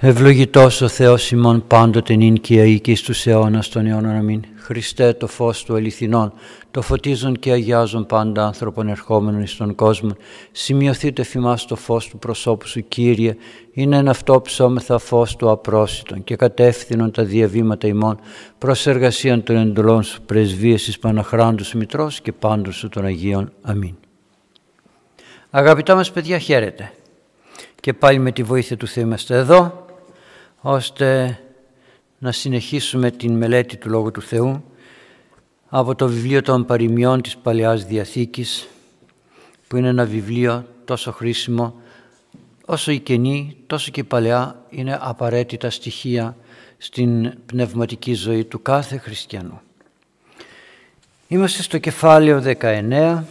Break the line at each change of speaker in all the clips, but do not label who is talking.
Ευλογητός ο Θεός ημών πάντοτε νυν και αίκη στους αιώνας των αιώνων αμήν. Χριστέ το φως του αληθινών, το φωτίζουν και αγιάζουν πάντα άνθρωπον ερχόμενων εις τον κόσμο. Σημειωθείτε φημάς το φως του προσώπου σου Κύριε, είναι ένα αυτό ψώμεθα φως του απρόσιτον και κατεύθυνον τα διαβήματα ημών προς εργασίαν των εντολών σου πρεσβείες Παναχράντους Μητρός και πάντων σου των Αγίων. Αμήν. Αγαπητά μας παιδιά χαίρετε και πάλι με τη βοήθεια του Θεού είμαστε εδώ ώστε να συνεχίσουμε την μελέτη του Λόγου του Θεού από το βιβλίο των παροιμιών της Παλαιάς Διαθήκης που είναι ένα βιβλίο τόσο χρήσιμο όσο η Καινή τόσο και η Παλαιά είναι απαραίτητα στοιχεία στην πνευματική ζωή του κάθε χριστιανού. Είμαστε στο κεφάλαιο 19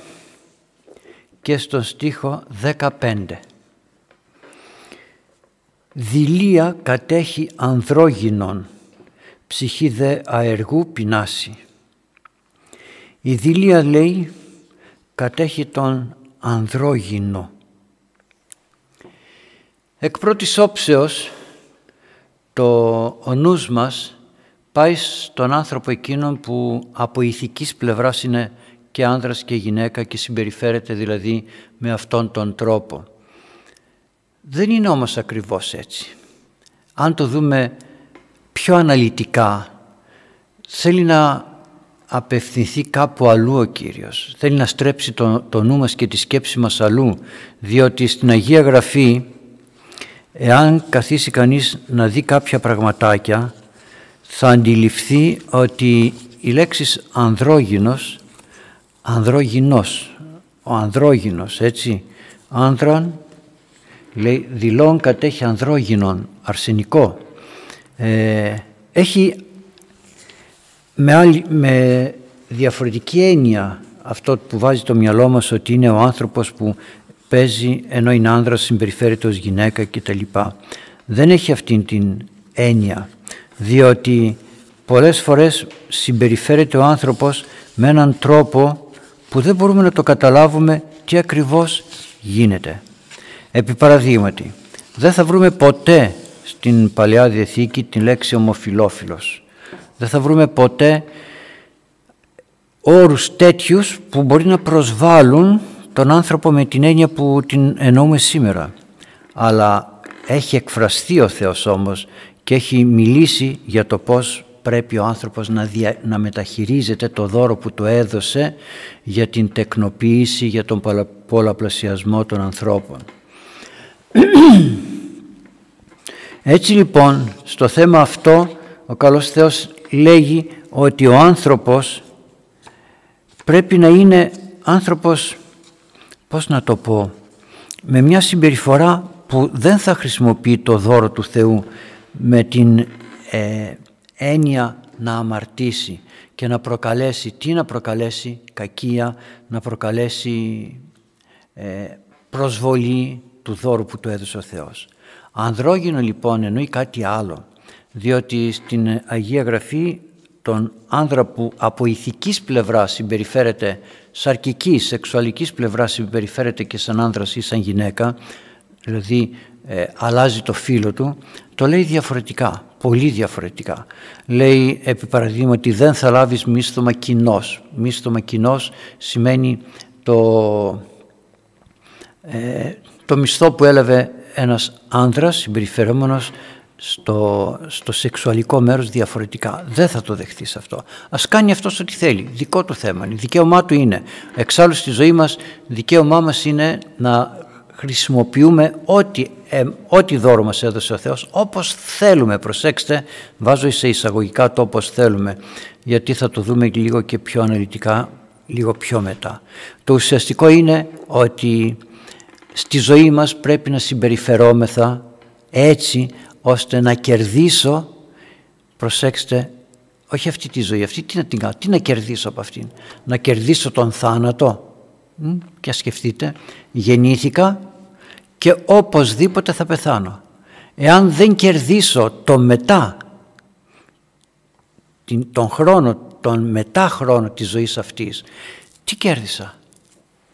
και στον στίχο 15. Δηλία κατέχει ανδρόγυνον, ψυχή δε αεργού πεινάσει. Η δηλία λέει κατέχει τον ανδρόγυνο. Εκ πρώτης όψεως το, ο νους μας πάει στον άνθρωπο εκείνον που από ηθικής πλευράς είναι και άνδρας και γυναίκα και συμπεριφέρεται δηλαδή με αυτόν τον τρόπο. Δεν είναι όμως ακριβώς έτσι. Αν το δούμε πιο αναλυτικά, θέλει να απευθυνθεί κάπου αλλού ο Κύριος. Θέλει να στρέψει το, το νου μας και τη σκέψη μας αλλού, διότι στην Αγία Γραφή, εάν καθίσει κανείς να δει κάποια πραγματάκια, θα αντιληφθεί ότι η λέξη ανδρόγυνος, ανδρόγυνος, ο ανδρόγυνος, έτσι, άνδραν λέει δηλών κατέχει ανδρόγυνον αρσενικό ε, έχει με, άλλη, με διαφορετική έννοια αυτό που βάζει το μυαλό μας ότι είναι ο άνθρωπος που παίζει ενώ είναι άνδρας συμπεριφέρεται ως γυναίκα κτλ. Δεν έχει αυτήν την έννοια διότι πολλές φορές συμπεριφέρεται ο άνθρωπος με έναν τρόπο που δεν μπορούμε να το καταλάβουμε τι ακριβώς γίνεται. Επί παραδείγματι, δεν θα βρούμε ποτέ στην Παλαιά Διαθήκη την λέξη ομοφιλόφιλος. Δεν θα βρούμε ποτέ όρους τέτοιους που μπορεί να προσβάλλουν τον άνθρωπο με την έννοια που την εννοούμε σήμερα. Αλλά έχει εκφραστεί ο Θεός όμως και έχει μιλήσει για το πώς πρέπει ο άνθρωπος να, να μεταχειρίζεται το δώρο που του έδωσε για την τεκνοποίηση, για τον πολλαπλασιασμό των ανθρώπων. Έτσι λοιπόν στο θέμα αυτό ο καλός Θεός λέγει ότι ο άνθρωπος πρέπει να είναι άνθρωπος, πώς να το πω, με μια συμπεριφορά που δεν θα χρησιμοποιεί το δώρο του Θεού με την ε, έννοια να αμαρτήσει και να προκαλέσει, τι να προκαλέσει, κακία, να προκαλέσει ε, προσβολή, του δώρου που του έδωσε ο Θεός. Ανδρόγυνο λοιπόν εννοεί κάτι άλλο, διότι στην Αγία Γραφή τον άνδρα που από ηθικής πλευράς συμπεριφέρεται, σαρκικής, σεξουαλικής πλευράς συμπεριφέρεται και σαν άνδρας ή σαν γυναίκα, δηλαδή ε, αλλάζει το φίλο του, το λέει διαφορετικά, πολύ διαφορετικά. Λέει επί παραδείγμα ότι δεν θα λάβεις μίσθωμα κοινός. Μίσθωμα κοινός σημαίνει το, ε, το μισθό που έλαβε ένας άνδρας συμπεριφερόμενος στο, στο σεξουαλικό μέρος διαφορετικά. Δεν θα το δεχτείς αυτό. Ας κάνει αυτός ό,τι θέλει. Δικό του θέμα. Η δικαίωμά του είναι. Εξάλλου στη ζωή μας δικαίωμά μας είναι να χρησιμοποιούμε ό,τι, ε, ό,τι δώρο μας έδωσε ο Θεός όπως θέλουμε. Προσέξτε, βάζω σε εισαγωγικά το όπως θέλουμε γιατί θα το δούμε λίγο και πιο αναλυτικά λίγο πιο μετά. Το ουσιαστικό είναι ότι στη ζωή μας πρέπει να συμπεριφερόμεθα έτσι ώστε να κερδίσω, προσέξτε, όχι αυτή τη ζωή, αυτή τι να την κάνω, τι να κερδίσω από αυτήν, να κερδίσω τον θάνατο. Και σκεφτείτε, γεννήθηκα και οπωσδήποτε θα πεθάνω. Εάν δεν κερδίσω το μετά, τον χρόνο, τον μετά χρόνο της ζωής αυτής, τι κέρδισα;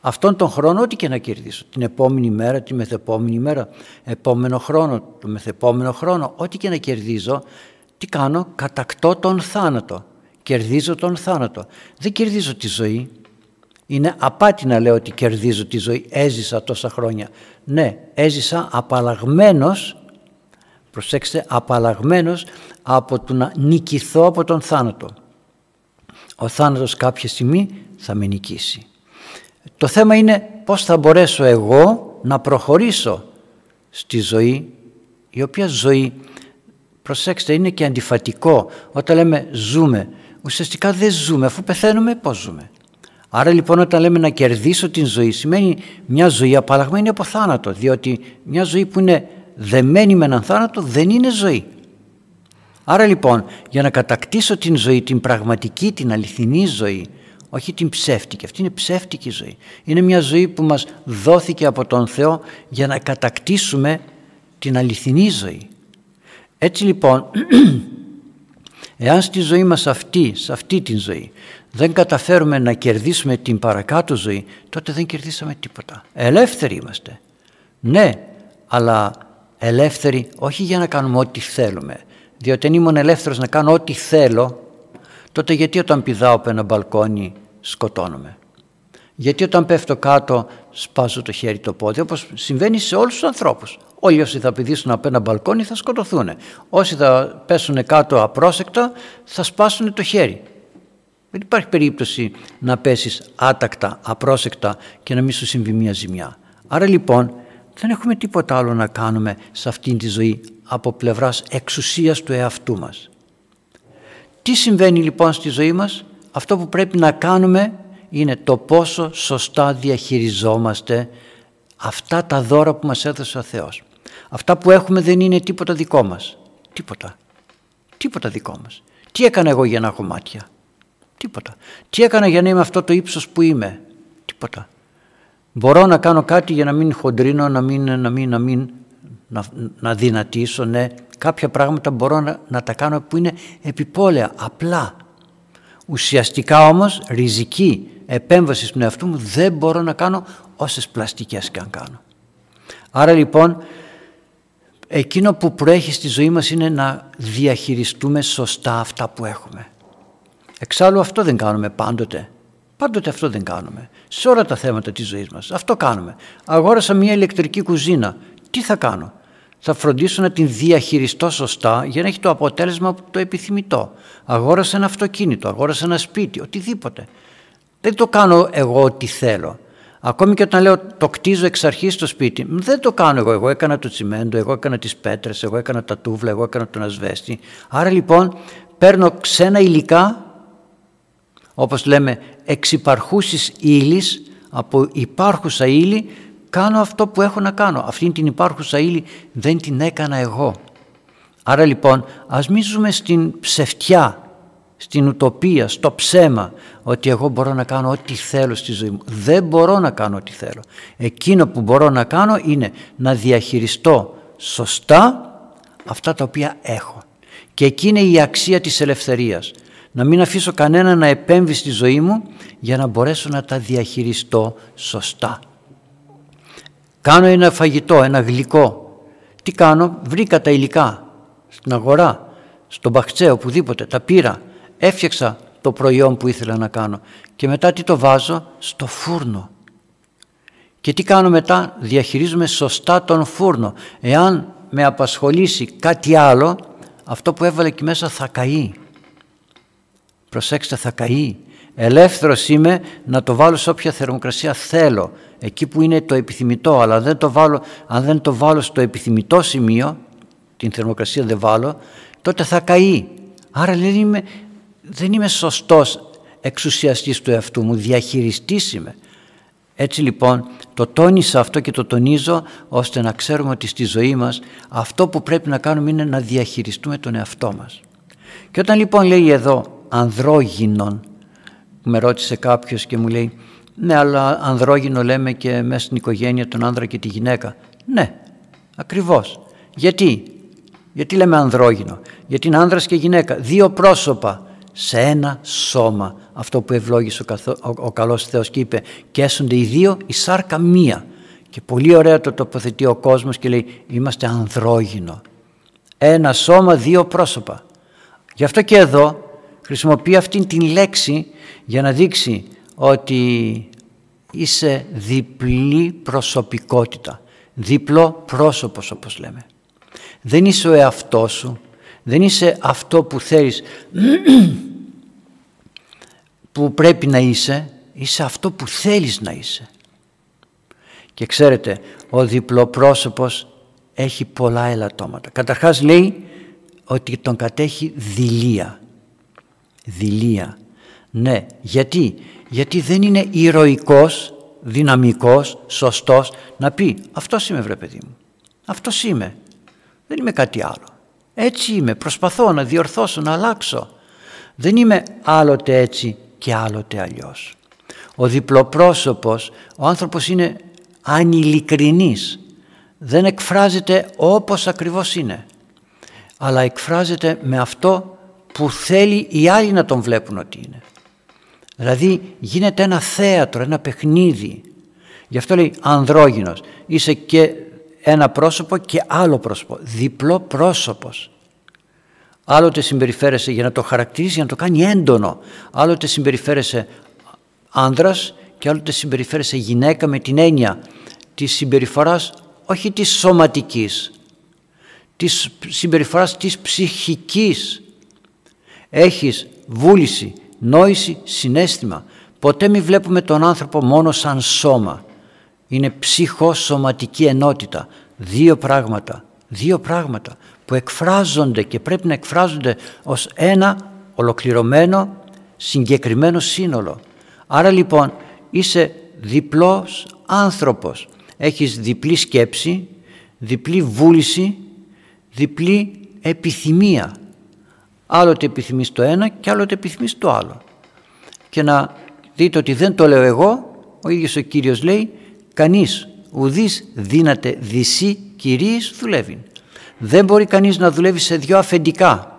Αυτόν τον χρόνο ό,τι και να κερδίσω. Την επόμενη μέρα, τη μεθεπόμενη μέρα, επόμενο χρόνο, το μεθεπόμενο χρόνο, ό,τι και να κερδίζω, τι κάνω, κατακτώ τον θάνατο. Κερδίζω τον θάνατο. Δεν κερδίζω τη ζωή. Είναι απάτη να λέω ότι κερδίζω τη ζωή. Έζησα τόσα χρόνια. Ναι, έζησα απαλλαγμένος, προσέξτε, απαλλαγμένος από το να νικηθώ από τον θάνατο. Ο θάνατος κάποια στιγμή θα με νικήσει. Το θέμα είναι πώς θα μπορέσω εγώ να προχωρήσω στη ζωή, η οποία ζωή, προσέξτε, είναι και αντιφατικό. Όταν λέμε ζούμε, ουσιαστικά δεν ζούμε, αφού πεθαίνουμε πώς ζούμε. Άρα λοιπόν όταν λέμε να κερδίσω την ζωή σημαίνει μια ζωή απαλλαγμένη από θάνατο διότι μια ζωή που είναι δεμένη με έναν θάνατο δεν είναι ζωή. Άρα λοιπόν για να κατακτήσω την ζωή, την πραγματική, την αληθινή ζωή όχι την ψεύτικη, αυτή είναι ψεύτικη ζωή. Είναι μια ζωή που μας δόθηκε από τον Θεό για να κατακτήσουμε την αληθινή ζωή. Έτσι λοιπόν, εάν στη ζωή μας αυτή, σε αυτή την ζωή, δεν καταφέρουμε να κερδίσουμε την παρακάτω ζωή, τότε δεν κερδίσαμε τίποτα. Ελεύθεροι είμαστε. Ναι, αλλά ελεύθεροι όχι για να κάνουμε ό,τι θέλουμε. Διότι αν ήμουν ελεύθερος να κάνω ό,τι θέλω, τότε γιατί όταν πηδάω από ένα μπαλκόνι σκοτώνομαι. Γιατί όταν πέφτω κάτω σπάζω το χέρι το πόδι όπως συμβαίνει σε όλους τους ανθρώπους. Όλοι όσοι θα πηδήσουν από ένα μπαλκόνι θα σκοτωθούν. Όσοι θα πέσουν κάτω απρόσεκτα θα σπάσουν το χέρι. Δεν υπάρχει περίπτωση να πέσεις άτακτα, απρόσεκτα και να μην σου συμβεί μια ζημιά. Άρα λοιπόν δεν έχουμε τίποτα άλλο να κάνουμε σε αυτήν τη ζωή από πλευράς εξουσίας του εαυτού μας. Τι συμβαίνει λοιπόν στη ζωή μας, αυτό που πρέπει να κάνουμε είναι το πόσο σωστά διαχειριζόμαστε αυτά τα δώρα που μας έδωσε ο Θεός. Αυτά που έχουμε δεν είναι τίποτα δικό μας. Τίποτα. Τίποτα δικό μας. Τι έκανα εγώ για να έχω μάτια; Τίποτα. Τι έκανα για να είμαι αυτό το ύψος που είμαι; Τίποτα. Μπορώ να κάνω κάτι για να μην χοντρίνω, να μην, να μην, να μην να, να δυνατήσω, ναι. Κάποια πράγματα μπορώ να, να τα κάνω που είναι επιπόλαια, απλά. Ουσιαστικά όμως ριζική επέμβαση στον εαυτό μου δεν μπορώ να κάνω όσες πλαστικές και αν κάνω. Άρα λοιπόν εκείνο που προέχει στη ζωή μας είναι να διαχειριστούμε σωστά αυτά που έχουμε. Εξάλλου αυτό δεν κάνουμε πάντοτε. Πάντοτε αυτό δεν κάνουμε. Σε όλα τα θέματα της ζωής μας. Αυτό κάνουμε. Αγόρασα μια ηλεκτρική κουζίνα. Τι θα κάνω; Θα φροντίσω να την διαχειριστώ σωστά για να έχει το αποτέλεσμα το επιθυμητό. Αγόρασα ένα αυτοκίνητο, αγόρασα ένα σπίτι, οτιδήποτε. Δεν το κάνω εγώ ό,τι θέλω. Ακόμη και όταν λέω το κτίζω εξ αρχής στο σπίτι, δεν το κάνω εγώ. Εγώ έκανα το τσιμέντο, εγώ έκανα τις πέτρες, εγώ έκανα τα τούβλα, εγώ έκανα τον ασβέστη. Άρα λοιπόν παίρνω ξένα υλικά, όπως λέμε εξυπαρχούσεις ύλης, από υπάρχουσα ύλη κάνω αυτό που έχω να κάνω. Αυτή την υπάρχουσα ύλη δεν την έκανα εγώ. Άρα λοιπόν ας μην ζούμε στην ψευτιά, στην ουτοπία, στο ψέμα ότι εγώ μπορώ να κάνω ό,τι θέλω στη ζωή μου. Δεν μπορώ να κάνω ό,τι θέλω. Εκείνο που μπορώ να κάνω είναι να διαχειριστώ σωστά αυτά τα οποία έχω. Και εκεί είναι η αξία της ελευθερίας. Να μην αφήσω κανένα να επέμβει στη ζωή μου για να μπορέσω να τα διαχειριστώ σωστά. Κάνω ένα φαγητό, ένα γλυκό. Τι κάνω, βρήκα τα υλικά στην αγορά, στον μπαχτσέ, οπουδήποτε, τα πήρα, έφτιαξα το προϊόν που ήθελα να κάνω και μετά τι το βάζω στο φούρνο. Και τι κάνω μετά, διαχειρίζουμε σωστά τον φούρνο. Εάν με απασχολήσει κάτι άλλο, αυτό που έβαλε εκεί μέσα θα καεί. Προσέξτε, θα καεί. Ελεύθερος είμαι να το βάλω σε όποια θερμοκρασία θέλω, εκεί που είναι το επιθυμητό, αλλά δεν το βάλω, αν δεν το βάλω στο επιθυμητό σημείο, την θερμοκρασία δεν βάλω, τότε θα καεί. Άρα δεν είμαι, δεν είμαι σωστός εξουσιαστής του εαυτού μου, διαχειριστής είμαι. Έτσι λοιπόν το τόνισα αυτό και το τονίζω ώστε να ξέρουμε ότι στη ζωή μας αυτό που πρέπει να κάνουμε είναι να διαχειριστούμε τον εαυτό μας. Και όταν λοιπόν λέει εδώ ανδρόγυνον με ρώτησε κάποιος και μου λέει ναι αλλά ανδρόγυνο λέμε και μέσα στην οικογένεια τον άνδρα και τη γυναίκα. Ναι, ακριβώς. Γιατί, γιατί λέμε ανδρόγυνο. Γιατί είναι άνδρας και γυναίκα, δύο πρόσωπα σε ένα σώμα. Αυτό που ευλόγησε ο, καθο, ο, ο καλός Θεός και είπε και έσονται οι δύο η σάρκα μία. Και πολύ ωραία το τοποθετεί ο κόσμος και λέει είμαστε ανδρόγυνο. Ένα σώμα, δύο πρόσωπα. Γι' αυτό και εδώ χρησιμοποιεί αυτήν την λέξη για να δείξει ότι είσαι διπλή προσωπικότητα. Διπλό πρόσωπος όπως λέμε. Δεν είσαι ο εαυτός σου, δεν είσαι αυτό που θέλεις που πρέπει να είσαι, είσαι αυτό που θέλεις να είσαι. Και ξέρετε, ο διπλοπρόσωπος έχει πολλά ελαττώματα. Καταρχάς λέει ότι τον κατέχει δηλία. Δηλία. Ναι, γιατί. Γιατί δεν είναι ηρωικός, δυναμικός, σωστός να πει αυτό είμαι βρε παιδί μου. Αυτό είμαι. Δεν είμαι κάτι άλλο. Έτσι είμαι. Προσπαθώ να διορθώσω, να αλλάξω. Δεν είμαι άλλοτε έτσι και άλλοτε αλλιώς. Ο διπλοπρόσωπος, ο άνθρωπος είναι ανηλικρινής. Δεν εκφράζεται όπως ακριβώς είναι. Αλλά εκφράζεται με αυτό που θέλει οι άλλοι να τον βλέπουν ότι είναι. Δηλαδή γίνεται ένα θέατρο, ένα παιχνίδι. Γι' αυτό λέει ανδρόγυνος. Είσαι και ένα πρόσωπο και άλλο πρόσωπο. Διπλό πρόσωπος. Άλλοτε συμπεριφέρεσαι για να το χαρακτηρίσει, για να το κάνει έντονο. Άλλοτε συμπεριφέρεσαι άνδρας και άλλοτε συμπεριφέρεσαι γυναίκα με την έννοια της συμπεριφοράς όχι της σωματικής, της συμπεριφοράς της ψυχικής. Έχεις βούληση, νόηση, συνέστημα. Ποτέ μην βλέπουμε τον άνθρωπο μόνο σαν σώμα. Είναι ψυχοσωματική ενότητα. Δύο πράγματα. Δύο πράγματα που εκφράζονται και πρέπει να εκφράζονται ως ένα ολοκληρωμένο συγκεκριμένο σύνολο. Άρα λοιπόν είσαι διπλός άνθρωπος. Έχεις διπλή σκέψη, διπλή βούληση, διπλή επιθυμία. Άλλοτε επιθυμείς το ένα και άλλοτε επιθυμείς το άλλο. Και να δείτε ότι δεν το λέω εγώ, ο ίδιος ο Κύριος λέει κανείς ουδής δύναται δυσί κυρίης δουλεύει. Δεν μπορεί κανείς να δουλεύει σε δυο αφεντικά.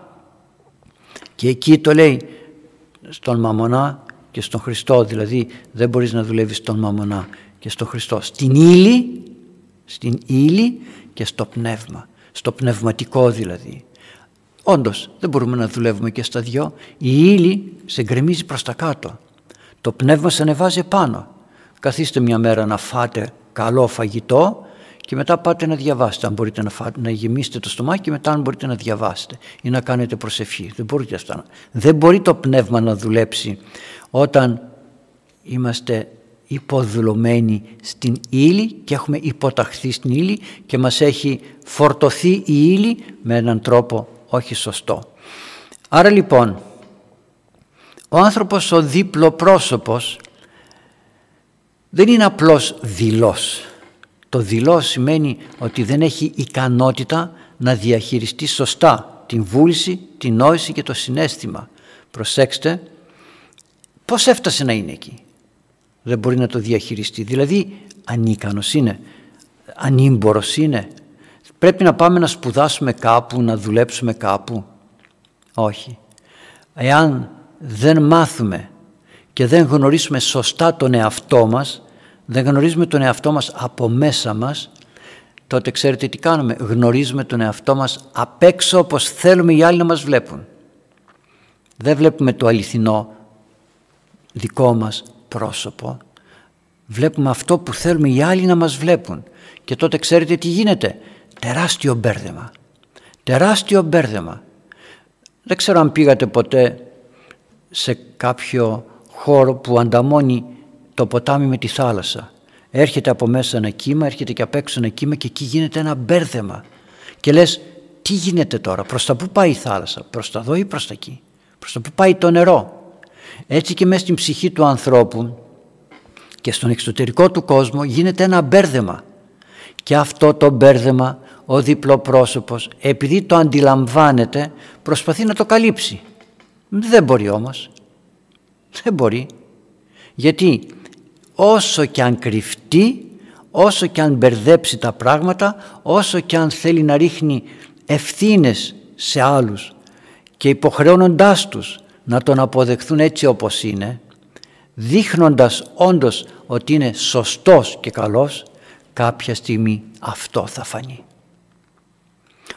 Και εκεί το λέει στον Μαμονά και στον Χριστό, δηλαδή δεν μπορείς να δουλεύεις στον Μαμονά και στον Χριστό. Στην ύλη, στην ύλη και στο πνεύμα, στο πνευματικό δηλαδή. Όντως δεν μπορούμε να δουλεύουμε και στα δυο. Η ύλη σε γκρεμίζει προς τα κάτω. Το πνεύμα σε ανεβάζει πάνω. Καθίστε μια μέρα να φάτε καλό φαγητό και μετά πάτε να διαβάσετε. Αν μπορείτε να, φάτε, να γεμίσετε το στομάχι και μετά αν μπορείτε να διαβάσετε ή να κάνετε προσευχή. Δεν, μπορείτε αυτά. δεν μπορεί το πνεύμα να δουλέψει όταν είμαστε υποδουλωμένοι στην ύλη και έχουμε υποταχθεί στην ύλη και μας έχει φορτωθεί η ύλη με έναν τρόπο όχι σωστό. Άρα λοιπόν ο άνθρωπος ο δίπλο πρόσωπος δεν είναι απλώς δηλός. Το δηλός σημαίνει ότι δεν έχει ικανότητα να διαχειριστεί σωστά την βούληση, την νόηση και το συνέστημα. Προσέξτε πώς έφτασε να είναι εκεί. Δεν μπορεί να το διαχειριστεί. Δηλαδή ανίκανος είναι, ανήμπορος είναι. Πρέπει να πάμε να σπουδάσουμε κάπου, να δουλέψουμε κάπου. Όχι. Εάν δεν μάθουμε και δεν γνωρίσουμε σωστά τον εαυτό μας, δεν γνωρίζουμε τον εαυτό μας από μέσα μας, τότε ξέρετε τι κάνουμε. Γνωρίζουμε τον εαυτό μας απ' έξω όπως θέλουμε οι άλλοι να μας βλέπουν. Δεν βλέπουμε το αληθινό δικό μας πρόσωπο. Βλέπουμε αυτό που θέλουμε οι άλλοι να μας βλέπουν. Και τότε ξέρετε τι γίνεται. Τεράστιο μπέρδεμα. Τεράστιο μπέρδεμα. Δεν ξέρω αν πήγατε ποτέ σε κάποιο χώρο που ανταμώνει το ποτάμι με τη θάλασσα. Έρχεται από μέσα ένα κύμα, έρχεται και απ' έξω ένα κύμα και εκεί γίνεται ένα μπέρδεμα. Και λες, τι γίνεται τώρα, προς τα που πάει η θάλασσα, προς τα εδώ ή προς τα εκεί, προς τα που πάει το νερό. Έτσι και μέσα στην ψυχή του ανθρώπου και στον εξωτερικό του κόσμο γίνεται ένα μπέρδεμα. Και αυτό το μπέρδεμα ο διπλό πρόσωπος επειδή το αντιλαμβάνεται προσπαθεί να το καλύψει. Δεν μπορεί όμως. Δεν μπορεί. Γιατί όσο και αν κρυφτεί, όσο και αν μπερδέψει τα πράγματα, όσο και αν θέλει να ρίχνει ευθύνες σε άλλους και υποχρεώνοντάς τους να τον αποδεχθούν έτσι όπως είναι, δείχνοντας όντως ότι είναι σωστός και καλός, κάποια στιγμή αυτό θα φανεί.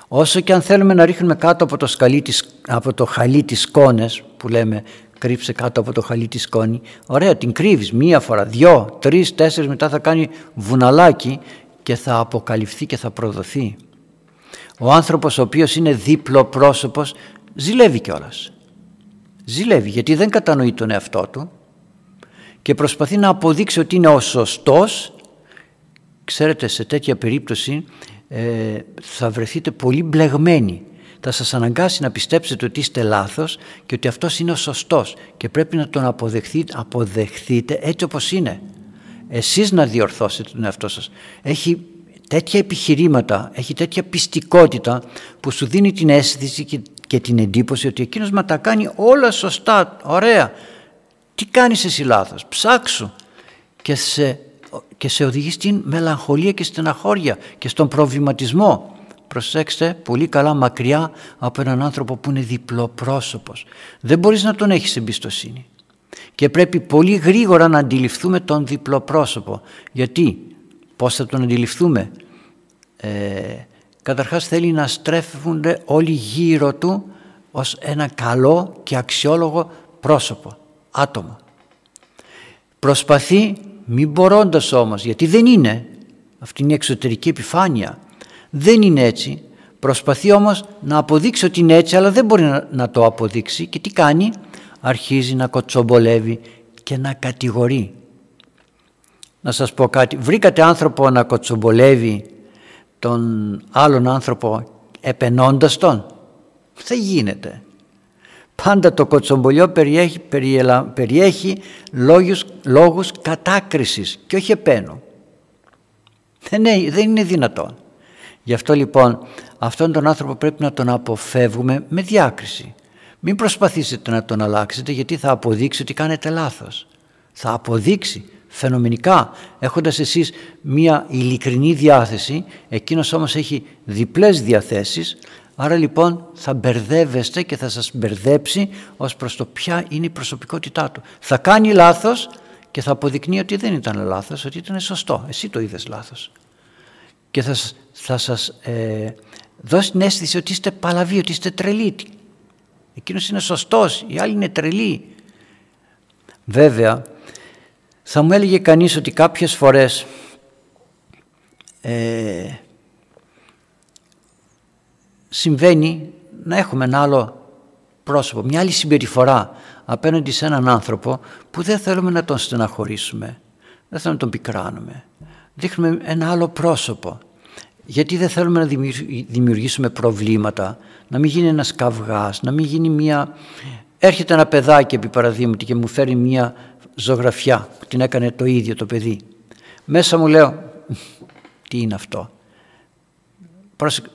Όσο και αν θέλουμε να ρίχνουμε κάτω από το, σκαλί της, από το χαλί της σκόνες που λέμε κρύψε κάτω από το χαλί της σκόνη ωραία την κρύβεις μία φορά, δυο, τρεις, τέσσερις μετά θα κάνει βουναλάκι και θα αποκαλυφθεί και θα προδοθεί. Ο άνθρωπος ο οποίος είναι δίπλο πρόσωπος ζηλεύει κιόλας. Ζηλεύει γιατί δεν κατανοεί τον εαυτό του και προσπαθεί να αποδείξει ότι είναι ο σωστός. Ξέρετε σε τέτοια περίπτωση ε, θα βρεθείτε πολύ μπλεγμένοι. Θα σας αναγκάσει να πιστέψετε ότι είστε λάθος και ότι αυτός είναι ο σωστός και πρέπει να τον αποδεχθείτε, αποδεχθείτε έτσι όπως είναι. Εσείς να διορθώσετε τον εαυτό σας. Έχει τέτοια επιχειρήματα, έχει τέτοια πιστικότητα που σου δίνει την αίσθηση και, και την εντύπωση ότι εκείνος μα τα κάνει όλα σωστά, ωραία. Τι κάνεις εσύ λάθος, ψάξου και σε και σε οδηγεί στην μελαγχολία και στην αχώρια και στον προβληματισμό. Προσέξτε πολύ καλά μακριά από έναν άνθρωπο που είναι διπλοπρόσωπος. Δεν μπορείς να τον έχεις εμπιστοσύνη. Και πρέπει πολύ γρήγορα να αντιληφθούμε τον διπλοπρόσωπο. Γιατί, πώς θα τον αντιληφθούμε; Ε, καταρχάς θέλει να στρέφονται όλοι γύρω του ως ένα καλό και αξιόλογο πρόσωπο, άτομο. Προσπαθεί μην μπορώντας όμως, γιατί δεν είναι, αυτή είναι η εξωτερική επιφάνεια, δεν είναι έτσι, προσπαθεί όμως να αποδείξει ότι είναι έτσι, αλλά δεν μπορεί να, το αποδείξει και τι κάνει, αρχίζει να κοτσομπολεύει και να κατηγορεί. Να σας πω κάτι, βρήκατε άνθρωπο να κοτσομπολεύει τον άλλον άνθρωπο επενώντας τον; Δεν γίνεται. Πάντα το κοτσομπολιό περιέχει, περιελα, περιέχει λόγους, λόγους κατάκρισης και όχι επένου. Δεν είναι, δεν είναι δυνατόν. Γι' αυτό λοιπόν αυτόν τον άνθρωπο πρέπει να τον αποφεύγουμε με διάκριση. Μην προσπαθήσετε να τον αλλάξετε γιατί θα αποδείξει ότι κάνετε λάθος. Θα αποδείξει φαινομενικά έχοντας εσείς μία ειλικρινή διάθεση, εκείνος όμως έχει διπλές διαθέσεις Άρα λοιπόν θα μπερδεύεστε και θα σας μπερδέψει ως προς το ποια είναι η προσωπικότητά του. Θα κάνει λάθος και θα αποδεικνύει ότι δεν ήταν λάθος, ότι ήταν σωστό. Εσύ το είδες λάθος. Και θα, θα σας ε, δώσει την αίσθηση ότι είστε παλαβοί, ότι είστε τρελοί. Εκείνος είναι σωστός, οι άλλοι είναι τρελοί. Βέβαια, θα μου έλεγε κανείς ότι κάποιες φορές ε, συμβαίνει να έχουμε ένα άλλο πρόσωπο, μια άλλη συμπεριφορά απέναντι σε έναν άνθρωπο που δεν θέλουμε να τον στεναχωρήσουμε, δεν θέλουμε να τον πικράνουμε. Δείχνουμε ένα άλλο πρόσωπο. Γιατί δεν θέλουμε να δημιουργήσουμε προβλήματα, να μην γίνει ένας καυγάς, να μην γίνει μια... Έρχεται ένα παιδάκι επί παραδείγματι και μου φέρει μια ζωγραφιά που την έκανε το ίδιο το παιδί. Μέσα μου λέω, τι είναι αυτό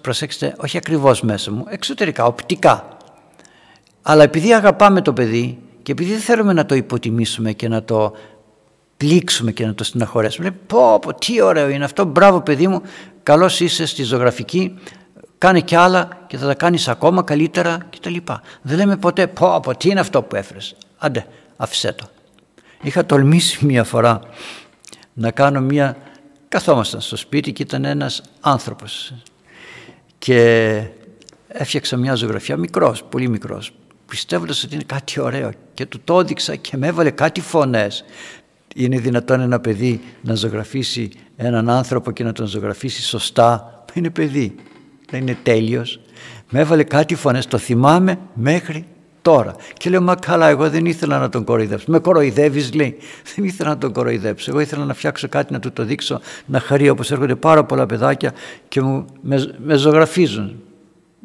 προσέξτε, όχι ακριβώς μέσα μου, εξωτερικά, οπτικά. Αλλά επειδή αγαπάμε το παιδί και επειδή δεν θέλουμε να το υποτιμήσουμε και να το πλήξουμε και να το στεναχωρέσουμε, λέει πω, πω τι ωραίο είναι αυτό, μπράβο παιδί μου, καλώς είσαι στη ζωγραφική, κάνε κι άλλα και θα τα κάνεις ακόμα καλύτερα κτλ. Δεν λέμε ποτέ πω, πω τι είναι αυτό που έφερες, άντε αφησέ το. Είχα τολμήσει μία φορά να κάνω μία, καθόμασταν στο σπίτι και ήταν ένας άνθρωπος και έφτιαξα μια ζωγραφιά μικρός, πολύ μικρός, πιστεύοντας ότι είναι κάτι ωραίο και του το έδειξα και με έβαλε κάτι φωνές. Είναι δυνατόν ένα παιδί να ζωγραφίσει έναν άνθρωπο και να τον ζωγραφίσει σωστά; Είναι παιδί, δεν είναι τέλειος. Με έβαλε κάτι φωνές, το θυμάμαι μέχρι τώρα. Και λέω, μα καλά, εγώ δεν ήθελα να τον κοροϊδέψω. Με κοροϊδεύεις, λέει. Δεν ήθελα να τον κοροϊδέψω. Εγώ ήθελα να φτιάξω κάτι να του το δείξω, να χαρεί όπως έρχονται πάρα πολλά παιδάκια και μου, με, με ζωγραφίζουν.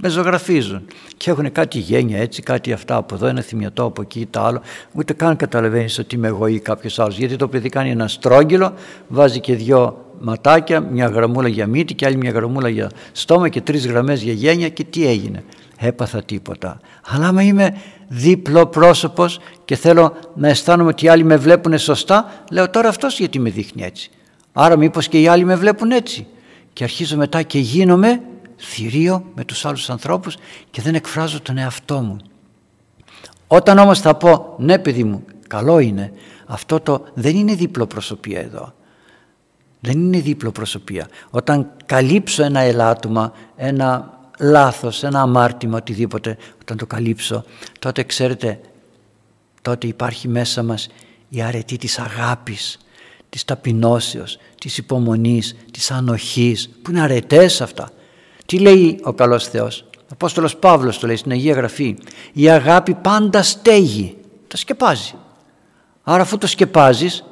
Με ζωγραφίζουν. Και έχουν κάτι γένια έτσι, κάτι αυτά από εδώ, ένα θυμιατό από εκεί, τα άλλο. Ούτε καν καταλαβαίνεις ότι είμαι εγώ ή κάποιος άλλος. Γιατί το παιδί κάνει ένα στρόγγυλο, βάζει και δυο ματάκια, μια γραμμούλα για μύτη και άλλη μια γραμμούλα για στόμα και τρεις γραμμές για γένια και τι έγινε έπαθα τίποτα. Αλλά άμα είμαι δίπλο πρόσωπος και θέλω να αισθάνομαι ότι οι άλλοι με βλέπουν σωστά, λέω τώρα αυτός γιατί με δείχνει έτσι. Άρα μήπως και οι άλλοι με βλέπουν έτσι. Και αρχίζω μετά και γίνομαι θηρίο με τους άλλους ανθρώπους και δεν εκφράζω τον εαυτό μου. Όταν όμως θα πω ναι παιδί μου καλό είναι αυτό το δεν είναι δίπλο προσωπία εδώ. Δεν είναι δίπλο προσωπία. Όταν καλύψω ένα ελάττωμα, ένα λάθος, ένα αμάρτημα, οτιδήποτε, όταν το καλύψω, τότε ξέρετε, τότε υπάρχει μέσα μας η αρετή της αγάπης, της ταπεινώσεως, της υπομονής, της ανοχής, που είναι αρετές αυτά. Τι λέει ο καλός Θεός; Ο Απόστολος Παύλος το λέει στην Αγία Γραφή. Η αγάπη πάντα στέγει. Τα σκεπάζει. Άρα αφού το σκεπάζεις,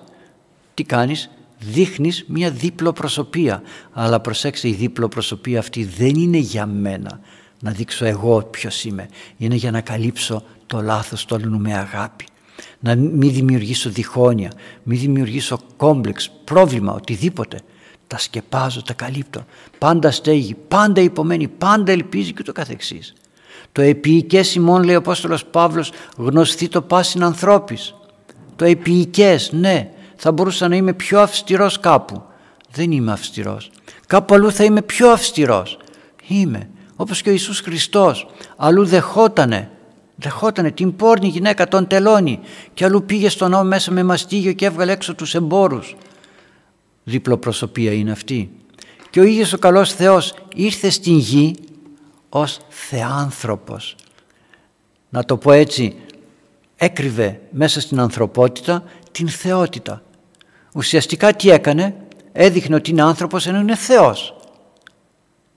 τι κάνεις, δείχνεις μια δίπλο προσωπία. Αλλά προσέξτε, η δίπλο προσωπία αυτή δεν είναι για μένα να δείξω εγώ ποιος είμαι. Είναι για να καλύψω το λάθος το με αγάπη. Να μην δημιουργήσω διχόνοια, μην δημιουργήσω κόμπλεξ, πρόβλημα, οτιδήποτε. Τα σκεπάζω, τα καλύπτω. Πάντα στέγει, πάντα υπομένει, πάντα ελπίζει και το καθεξής. Το επίοικες ημών λέει ο Απόστολος Παύλος γνωστή το πάσιν ανθρώπης. Το επίοικες, ναι, θα μπορούσα να είμαι πιο αυστηρός κάπου. Δεν είμαι αυστηρός. Κάπου αλλού θα είμαι πιο αυστηρός. Είμαι. Όπως και ο Ιησούς Χριστός. Αλλού δεχότανε. Δεχότανε την πόρνη γυναίκα, τον τελώνει. Και αλλού πήγε στον νόμο μέσα με μαστίγιο και έβγαλε έξω τους εμπόρους. Διπλοπροσωπία είναι αυτή. Και ο ίδιος ο καλός Θεός ήρθε στην γη ως θεάνθρωπος. Να το πω έτσι, έκρυβε μέσα στην ανθρωπότητα την θεότητα. Ουσιαστικά τι έκανε, έδειχνε ότι είναι άνθρωπος ενώ είναι Θεός.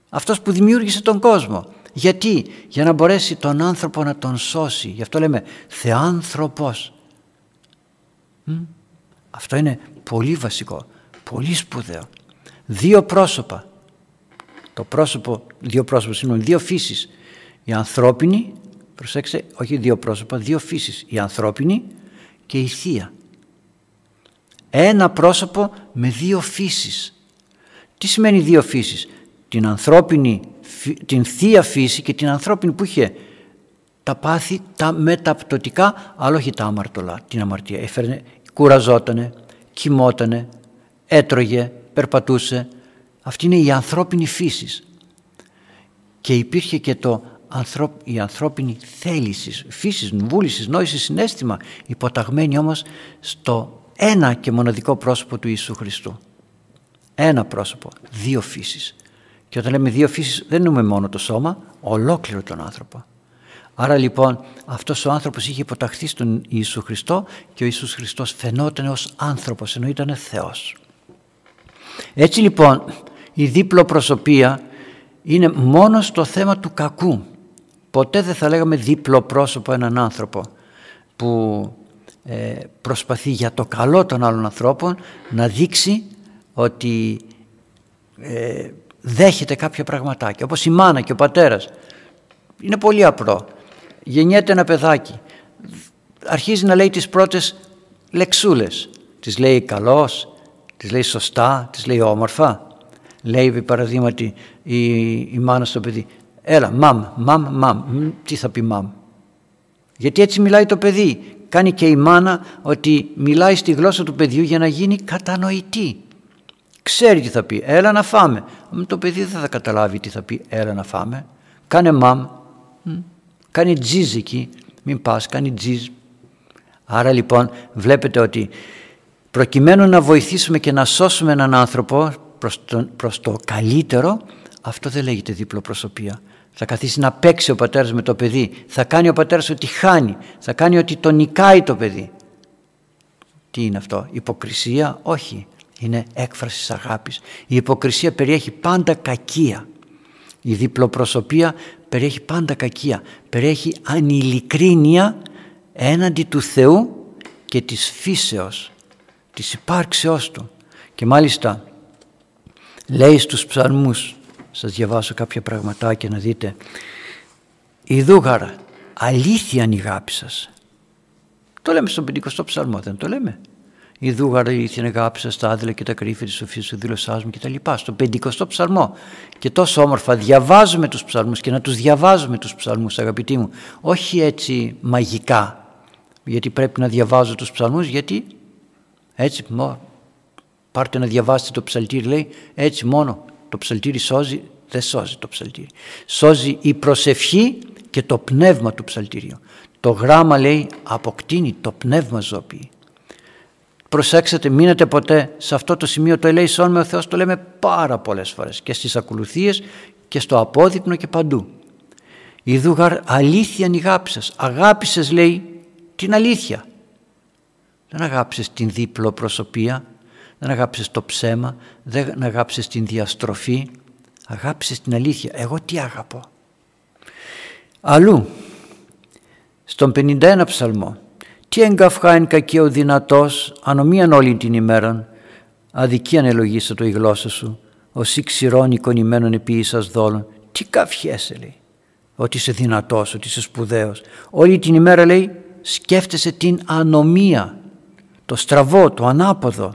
Αυτός που δημιούργησε τον κόσμο. Γιατί, για να μπορέσει τον άνθρωπο να τον σώσει. Γι' αυτό λέμε θεάνθρωπος. Αυτό είναι πολύ βασικό, πολύ σπουδαίο. Δύο πρόσωπα. Το πρόσωπο, δύο πρόσωπα, συγγνώμη, δύο φύσεις. Η ανθρώπινη, προσέξτε, όχι δύο πρόσωπα, δύο φύσεις. Η ανθρώπινη και η θεία. Ένα πρόσωπο με δύο φύσεις. Τι σημαίνει δύο φύσεις; Την ανθρώπινη, την θεία φύση και την ανθρώπινη που είχε τα πάθη, τα μεταπτωτικά, αλλά όχι τα αμαρτωλά, την αμαρτία. Έφερνε, κουραζότανε, κοιμότανε, έτρωγε, περπατούσε. Αυτή είναι η ανθρώπινη φύση. Και υπήρχε και το η ανθρώπινη θέληση, φύσης, βούλησης, νόησης, συνέστημα, υποταγμένη όμως στο ένα και μοναδικό πρόσωπο του Ιησού Χριστού. Ένα πρόσωπο, δύο φύσεις. Και όταν λέμε δύο φύσεις δεν εννοούμε μόνο το σώμα, ολόκληρο τον άνθρωπο. Άρα λοιπόν αυτός ο άνθρωπος είχε υποταχθεί στον Ιησού Χριστό και ο Ιησούς Χριστός φαινόταν ως άνθρωπος ενώ ήταν Θεός. Έτσι λοιπόν η δίπλο προσωπία είναι μόνος στο θέμα του κακού. Ποτέ δεν θα λέγαμε δίπλο πρόσωπο έναν άνθρωπο που ε, προσπαθεί για το καλό των άλλων ανθρώπων να δείξει ότι ε, δέχεται κάποια πραγματάκια όπως η μάνα και ο πατέρας. Είναι πολύ απλό. Γεννιέται ένα παιδάκι. Αρχίζει να λέει τις πρώτες λεξούλες. Τις λέει καλός τις λέει σωστά, τις λέει όμορφα λέει παραδείγματι η, η μάνα στο παιδί έλα μαμ, μαμ, μαμ τι θα πει μαμ γιατί έτσι μιλάει το παιδί κάνει και η μάνα ότι μιλάει στη γλώσσα του παιδιού για να γίνει κατανοητή. Ξέρει τι θα πει, έλα να φάμε. Το παιδί δεν θα καταλάβει τι θα πει, έλα να φάμε. Κάνε μαμ, κάνει τζιζ εκεί, μην πας, κάνει τζιζ. Άρα λοιπόν βλέπετε ότι προκειμένου να βοηθήσουμε και να σώσουμε έναν άνθρωπο προς το, προς το καλύτερο, αυτό δεν λέγεται δίπλο προσωπία. Θα καθίσει να παίξει ο πατέρας με το παιδί. Θα κάνει ο πατέρας ότι χάνει. Θα κάνει ότι το νικάει το παιδί. Τι είναι αυτό, υποκρισία, όχι. Είναι έκφραση αγάπης. Η υποκρισία περιέχει πάντα κακία. Η διπλοπροσωπία περιέχει πάντα κακία. Περιέχει ανηλικρίνεια έναντι του Θεού και της φύσεως, της υπάρξεώς Του. Και μάλιστα λέει στους ψαλμούς σας διαβάσω κάποια πραγματάκια να δείτε. Ιδούγαρα, αλήθεια είναι η αγάπη σας. Το λέμε στον 50ο ψαλμό, δεν το λέμε. Ιδούγαρα, αλήθεια είναι η αγάπη σας, τα άδειλα και τα κρύφη της σοφίας σου δήλωσάς μου κτλ. Στον 50ο ψαλμό. Και τόσο όμορφα διαβάζουμε τους ψαλμούς και να τους διαβάζουμε τους ψαλμούς αγαπητοί μου. Όχι έτσι μαγικά. Γιατί πρέπει να διαβάζω τους ψαλμούς γιατί έτσι πάρτε να διαβάσετε το ψαλτήρι λέει έτσι μόνο το ψαλτήρι σώζει, δεν σώζει το ψαλτήρι. Σώζει η προσευχή και το πνεύμα του ψαλτήριου. Το γράμμα λέει αποκτήνει, το πνεύμα ζωπεί. Προσέξτε, μείνετε ποτέ σε αυτό το σημείο το ελέησόν με ο Θεός το λέμε πάρα πολλές φορές και στις ακολουθίες και στο απόδειπνο και παντού. Ιδούγαρ αλήθεια αγάπησες. Αγάπησες λέει την αλήθεια. Δεν αγάπησες την δίπλο προσωπία, δεν αγάπησες το ψέμα, δεν αγάπησες την διαστροφή, αγάπησες την αλήθεια. Εγώ τι αγαπώ. Αλλού, στον 51 ψαλμό, τι εγκαυχά εν κακή ο δυνατός, ανομίαν όλη την ημέραν, αδικίαν ελογίσα το η γλώσσα σου, ως ξηρών εικονημένων επί ίσας δόλων. Τι καυχέσαι λέει, ότι είσαι δυνατός, ότι είσαι σπουδαίος. Όλη την ημέρα λέει σκέφτεσαι την ανομία, το στραβό, το ανάποδο.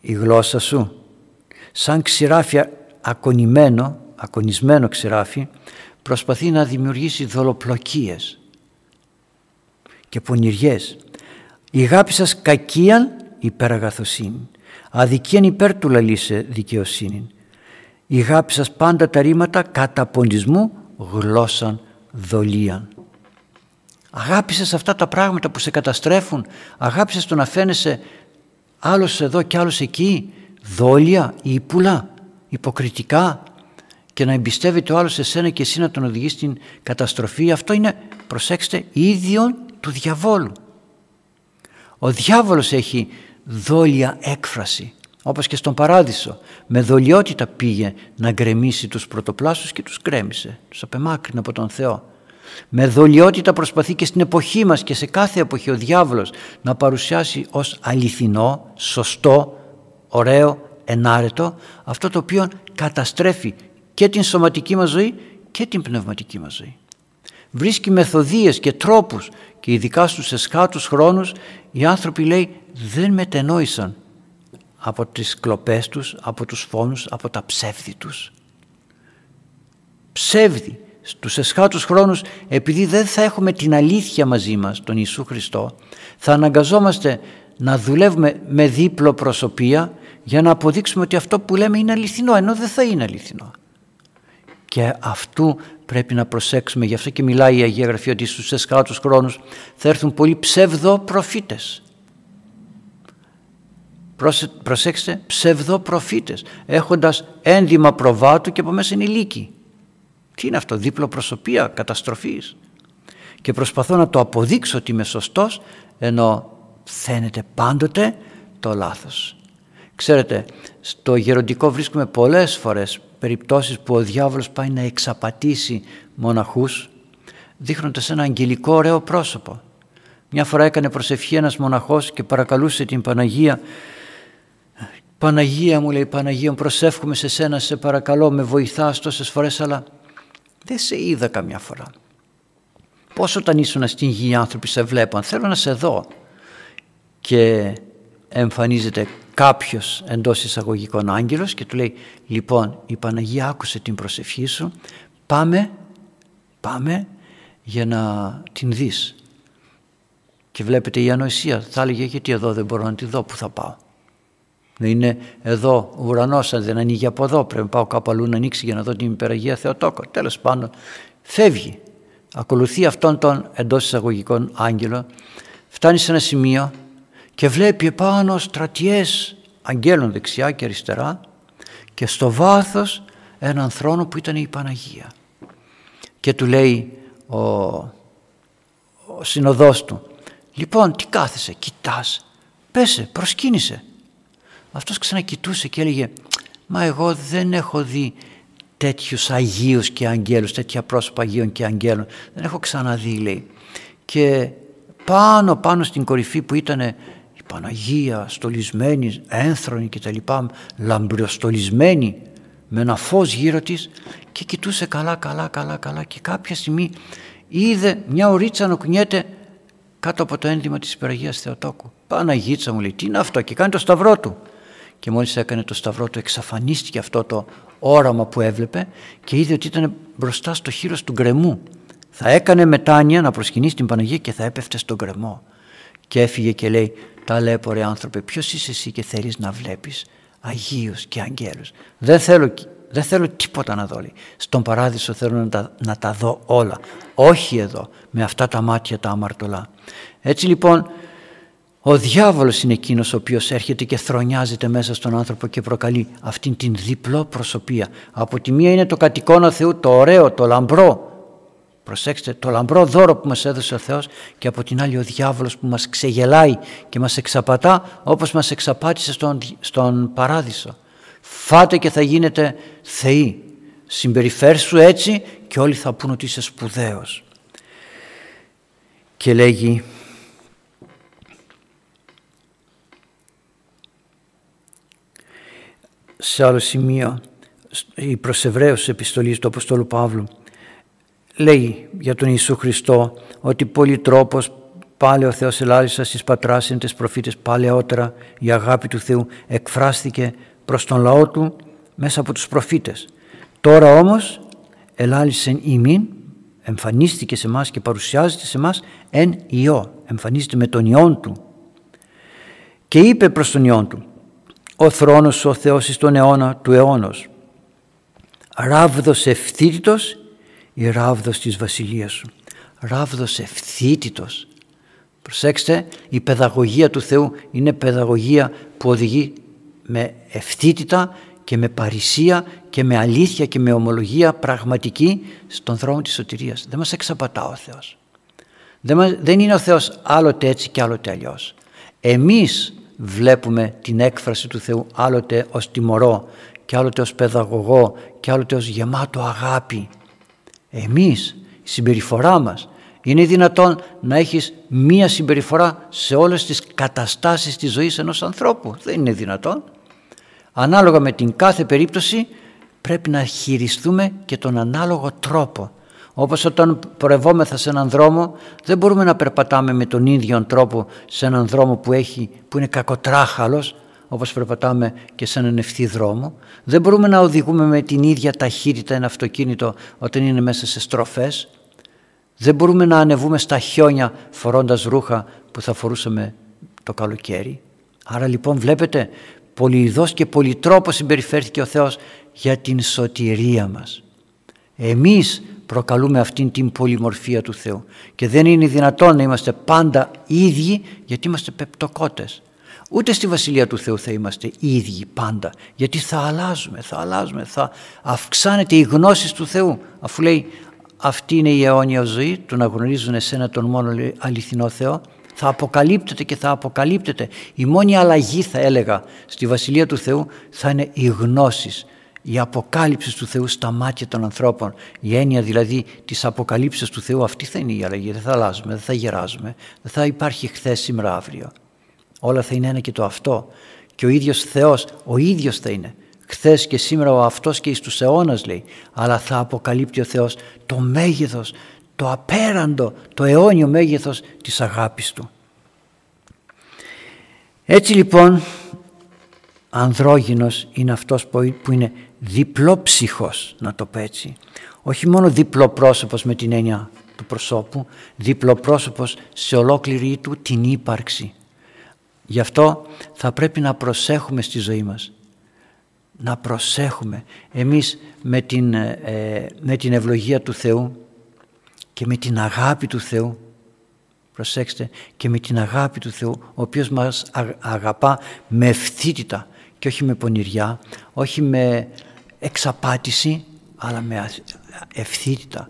Η γλώσσα σου σαν ξηράφι ακονημένο, ακονισμένο ξηράφι προσπαθεί να δημιουργήσει δολοπλοκίες και πονηριές. Η αγάπη σας κακίαν υπεραγαθοσύνη. Αδικίαν υπέρ του λαλήσε δικαιοσύνη. Η αγάπη σας πάντα τα ρήματα κατά ποντισμού γλώσσαν δολίαν. Αγάπησες αυτά τα πράγματα που σε καταστρέφουν; Αγάπησες το να φαίνεσαι άλλος εδώ και άλλος εκεί; Δόλια, ύπουλα, υποκριτικά; Και να εμπιστεύεται ο άλλος σε σένα και εσύ να τον οδηγείς στην καταστροφή; Αυτό είναι, προσέξτε, ίδιον του διαβόλου. Ο διάβολος έχει δόλια έκφραση όπως και στον παράδεισο με δολιότητα πήγε να γκρεμίσει τους πρωτοπλάσους και τους γκρέμισε τους απεμάκρυνε από τον Θεό με δολιότητα προσπαθεί και στην εποχή μας και σε κάθε εποχή ο διάβολος να παρουσιάσει ως αληθινό, σωστό, ωραίο, ενάρετο αυτό το οποίο καταστρέφει και την σωματική μας ζωή και την πνευματική μας ζωή. Βρίσκει μεθοδίες και τρόπους και ειδικά στους εσχάτους χρόνους οι άνθρωποι λέει δεν μετενόησαν από τις κλοπές τους, από τους φόνους, από τα ψεύδι τους. Ψεύδι στους εσχάτους χρόνους επειδή δεν θα έχουμε την αλήθεια μαζί μας, τον Ιησού Χριστό, θα αναγκαζόμαστε να δουλεύουμε με δίπλο προσωπία για να αποδείξουμε ότι αυτό που λέμε είναι αληθινό, ενώ δεν θα είναι αληθινό. Και αυτού πρέπει να προσέξουμε, γι' αυτό και μιλάει η Αγία Γραφή ότι στους εσχάτους χρόνους θα έρθουν πολλοί ψευδοπροφήτες. Προσέξτε, ψευδοπροφήτες, έχοντας ένδυμα προβάτου και από μέσα είναι λύκοι. Τι είναι αυτό, δίπλο προσωπία καταστροφής; Και προσπαθώ να το αποδείξω ότι είμαι σωστός, ενώ φαίνεται πάντοτε το λάθος. Ξέρετε, στο γεροντικό βρίσκουμε πολλές φορές περιπτώσεις που ο διάβολος πάει να εξαπατήσει μοναχούς δείχνοντας ένα αγγελικό ωραίο πρόσωπο. Μια φορά έκανε προσευχή ένας μοναχός και παρακαλούσε την Παναγία «Παναγία μου λέει, Παναγία προσεύχομαι σε σένα, σε παρακαλώ, με βοηθάς τόσες φορές αλλά δεν σε είδα καμιά φορά. Πώς όταν ήσουν στην γη οι άνθρωποι σε βλέπαν, θέλω να σε δω». Και εμφανίζεται κάποιος εντός εισαγωγικών άγγελος και του λέει λοιπόν η Παναγία άκουσε την προσευχή σου πάμε, πάμε για να την δεις και βλέπετε η ανοησία θα έλεγε γιατί εδώ δεν μπορώ να τη δω που θα πάω δεν είναι εδώ ο ουρανός αν δεν ανοίγει από εδώ πρέπει να πάω κάπου αλλού να ανοίξει για να δω την υπεραγία Θεοτόκο τέλος πάντων φεύγει ακολουθεί αυτόν τον εντός εισαγωγικών άγγελο φτάνει σε ένα σημείο και βλέπει επάνω στρατιές αγγέλων δεξιά και αριστερά και στο βάθος έναν θρόνο που ήταν η Παναγία. Και του λέει ο, ο συνοδός του «Λοιπόν, τι κάθεσαι, κοιτάς, πέσε, προσκύνησε». Αυτός ξανακοιτούσε και έλεγε «Μα εγώ δεν έχω δει τέτοιους Αγίους και Αγγέλους, τέτοια πρόσωπα Αγίων και Αγγέλων, δεν έχω ξαναδεί» λέει. Και πάνω πάνω στην κορυφή που ήταν Παναγία στολισμένη, ένθρονη και τα λοιπά, λαμπριοστολισμένη με ένα φως γύρω της και κοιτούσε καλά, καλά, καλά, καλά και κάποια στιγμή είδε μια ωρίτσα να κουνιέται κάτω από το ένδυμα της υπεραγίας Θεοτόκου. Παναγίτσα μου λέει, τι είναι αυτό και κάνει το σταυρό του. Και μόλις έκανε το σταυρό του εξαφανίστηκε αυτό το όραμα που έβλεπε και είδε ότι ήταν μπροστά στο χείρος του γκρεμού. Θα έκανε μετάνοια να προσκυνήσει την Παναγία και θα έπεφτε στον γκρεμό. Και έφυγε και λέει ταλέπορε άνθρωπε ποιος είσαι εσύ και θέλεις να βλέπεις Αγίους και Αγγέλους. Δεν θέλω δεν θέλω τίποτα να δω. Στον παράδεισο θέλω να τα, να τα δω όλα. Όχι εδώ, με αυτά τα μάτια τα αμαρτωλά. Έτσι λοιπόν, ο διάβολος είναι εκείνος ο οποίος έρχεται και θρονιάζεται μέσα στον άνθρωπο και προκαλεί αυτήν την διπλό προσωπία. Από τη μία είναι το κατοικόνα Θεού, το ωραίο, το λαμπρό. Προσέξτε, το λαμπρό δώρο που μας έδωσε ο Θεός και από την άλλη ο διάβολος που μας ξεγελάει και μας εξαπατά όπως μας εξαπάτησε στον, στον παράδεισο. Φάτε και θα γίνετε θεοί. Συμπεριφέρσου έτσι και όλοι θα πούν ότι είσαι σπουδαίος. Και λέγει σε άλλο σημείο η προς Εβραίους επιστολής του Αποστόλου Παύλου λέει για τον Ιησού Χριστό ότι πολύ τρόπος πάλι ο Θεός ελάλησας στις πατράσινες προφήτες παλαιότερα η αγάπη του Θεού εκφράστηκε προς τον λαό του μέσα από τους προφήτες. Τώρα όμως ελάλησεν ημίν, εμφανίστηκε σε μας και παρουσιάζεται σε μας εν Υιό, εμφανίζεται με τον Υιόν Του. Και είπε προς τον Υιόν Του, ο θρόνος ο Θεός εις τον αιώνα του αιώνος, ράβδος ευθύτητος η ράβδος της βασιλείας σου. Ράβδος ευθύτητος. Προσέξτε, η παιδαγωγία του Θεού είναι παιδαγωγία που οδηγεί με ευθύτητα και με παρησία και με αλήθεια και με ομολογία πραγματική στον δρόμο της σωτηρίας. Δεν μας εξαπατά ο Θεός. Δεν είναι ο Θεός άλλοτε έτσι και άλλοτε αλλιώς. Εμείς βλέπουμε την έκφραση του Θεού άλλοτε ως τιμωρό και άλλοτε ως παιδαγωγό και άλλοτε ως γεμάτο αγάπη. Εμείς, η συμπεριφορά μας, είναι δυνατόν να έχεις μία συμπεριφορά σε όλες τις καταστάσεις της ζωής ενός ανθρώπου. Δεν είναι δυνατόν. Ανάλογα με την κάθε περίπτωση πρέπει να χειριστούμε και τον ανάλογο τρόπο. Όπως όταν πορευόμεθα σε έναν δρόμο δεν μπορούμε να περπατάμε με τον ίδιο τρόπο σε έναν δρόμο που, έχει, που είναι κακοτράχαλος όπως περπατάμε και σε έναν ευθύ δρόμο. Δεν μπορούμε να οδηγούμε με την ίδια ταχύτητα ένα αυτοκίνητο όταν είναι μέσα σε στροφές. Δεν μπορούμε να ανεβούμε στα χιόνια φορώντας ρούχα που θα φορούσαμε το καλοκαίρι. Άρα λοιπόν βλέπετε πολυειδός και πολυτρόπος συμπεριφέρθηκε ο Θεός για την σωτηρία μας. Εμείς προκαλούμε αυτήν την πολυμορφία του Θεού και δεν είναι δυνατόν να είμαστε πάντα ίδιοι γιατί είμαστε πεπτοκότες. Ούτε στη Βασιλεία του Θεού θα είμαστε ίδιοι πάντα γιατί θα αλλάζουμε, θα αλλάζουμε, θα αυξάνεται η γνώση του Θεού αφού λέει αυτή είναι η αιώνια ζωή του να γνωρίζουν εσένα τον μόνο αληθινό Θεό θα αποκαλύπτεται και θα αποκαλύπτεται. Η μόνη αλλαγή θα έλεγα στη Βασιλεία του Θεού θα είναι οι γνώσεις, η αποκάλυψη του Θεού στα μάτια των ανθρώπων. Η έννοια δηλαδή της αποκαλύψης του Θεού αυτή θα είναι η αλλαγή. Δεν θα αλλάζουμε, δεν θα γεράζουμε, δεν θα υπάρχει χθες σήμερα αύριο. Όλα θα είναι ένα και το αυτό. Και ο ίδιος Θεός, ο ίδιος θα είναι. Χθες και σήμερα ο αυτός και εις τους αιώνας λέει. Αλλά θα αποκαλύπτει ο Θεός το μέγεθος, το απέραντο, το αιώνιο μέγεθος της αγάπης Του. Έτσι λοιπόν ανδρόγυνος είναι αυτός που είναι διπλόψυχος να το πω έτσι. Όχι μόνο διπλοπρόσωπος με την έννοια του προσώπου, διπλοπρόσωπος σε ολόκληρη του την ύπαρξη. Γι' αυτό θα πρέπει να προσέχουμε στη ζωή μας. Να προσέχουμε. Εμείς με την, ε, με την ευλογία του Θεού και με την αγάπη του Θεού προσέξτε και με την αγάπη του Θεού ο οποίος μας αγαπά με ευθύτητα και όχι με πονηριά όχι με εξαπάτηση αλλά με ευθύτητα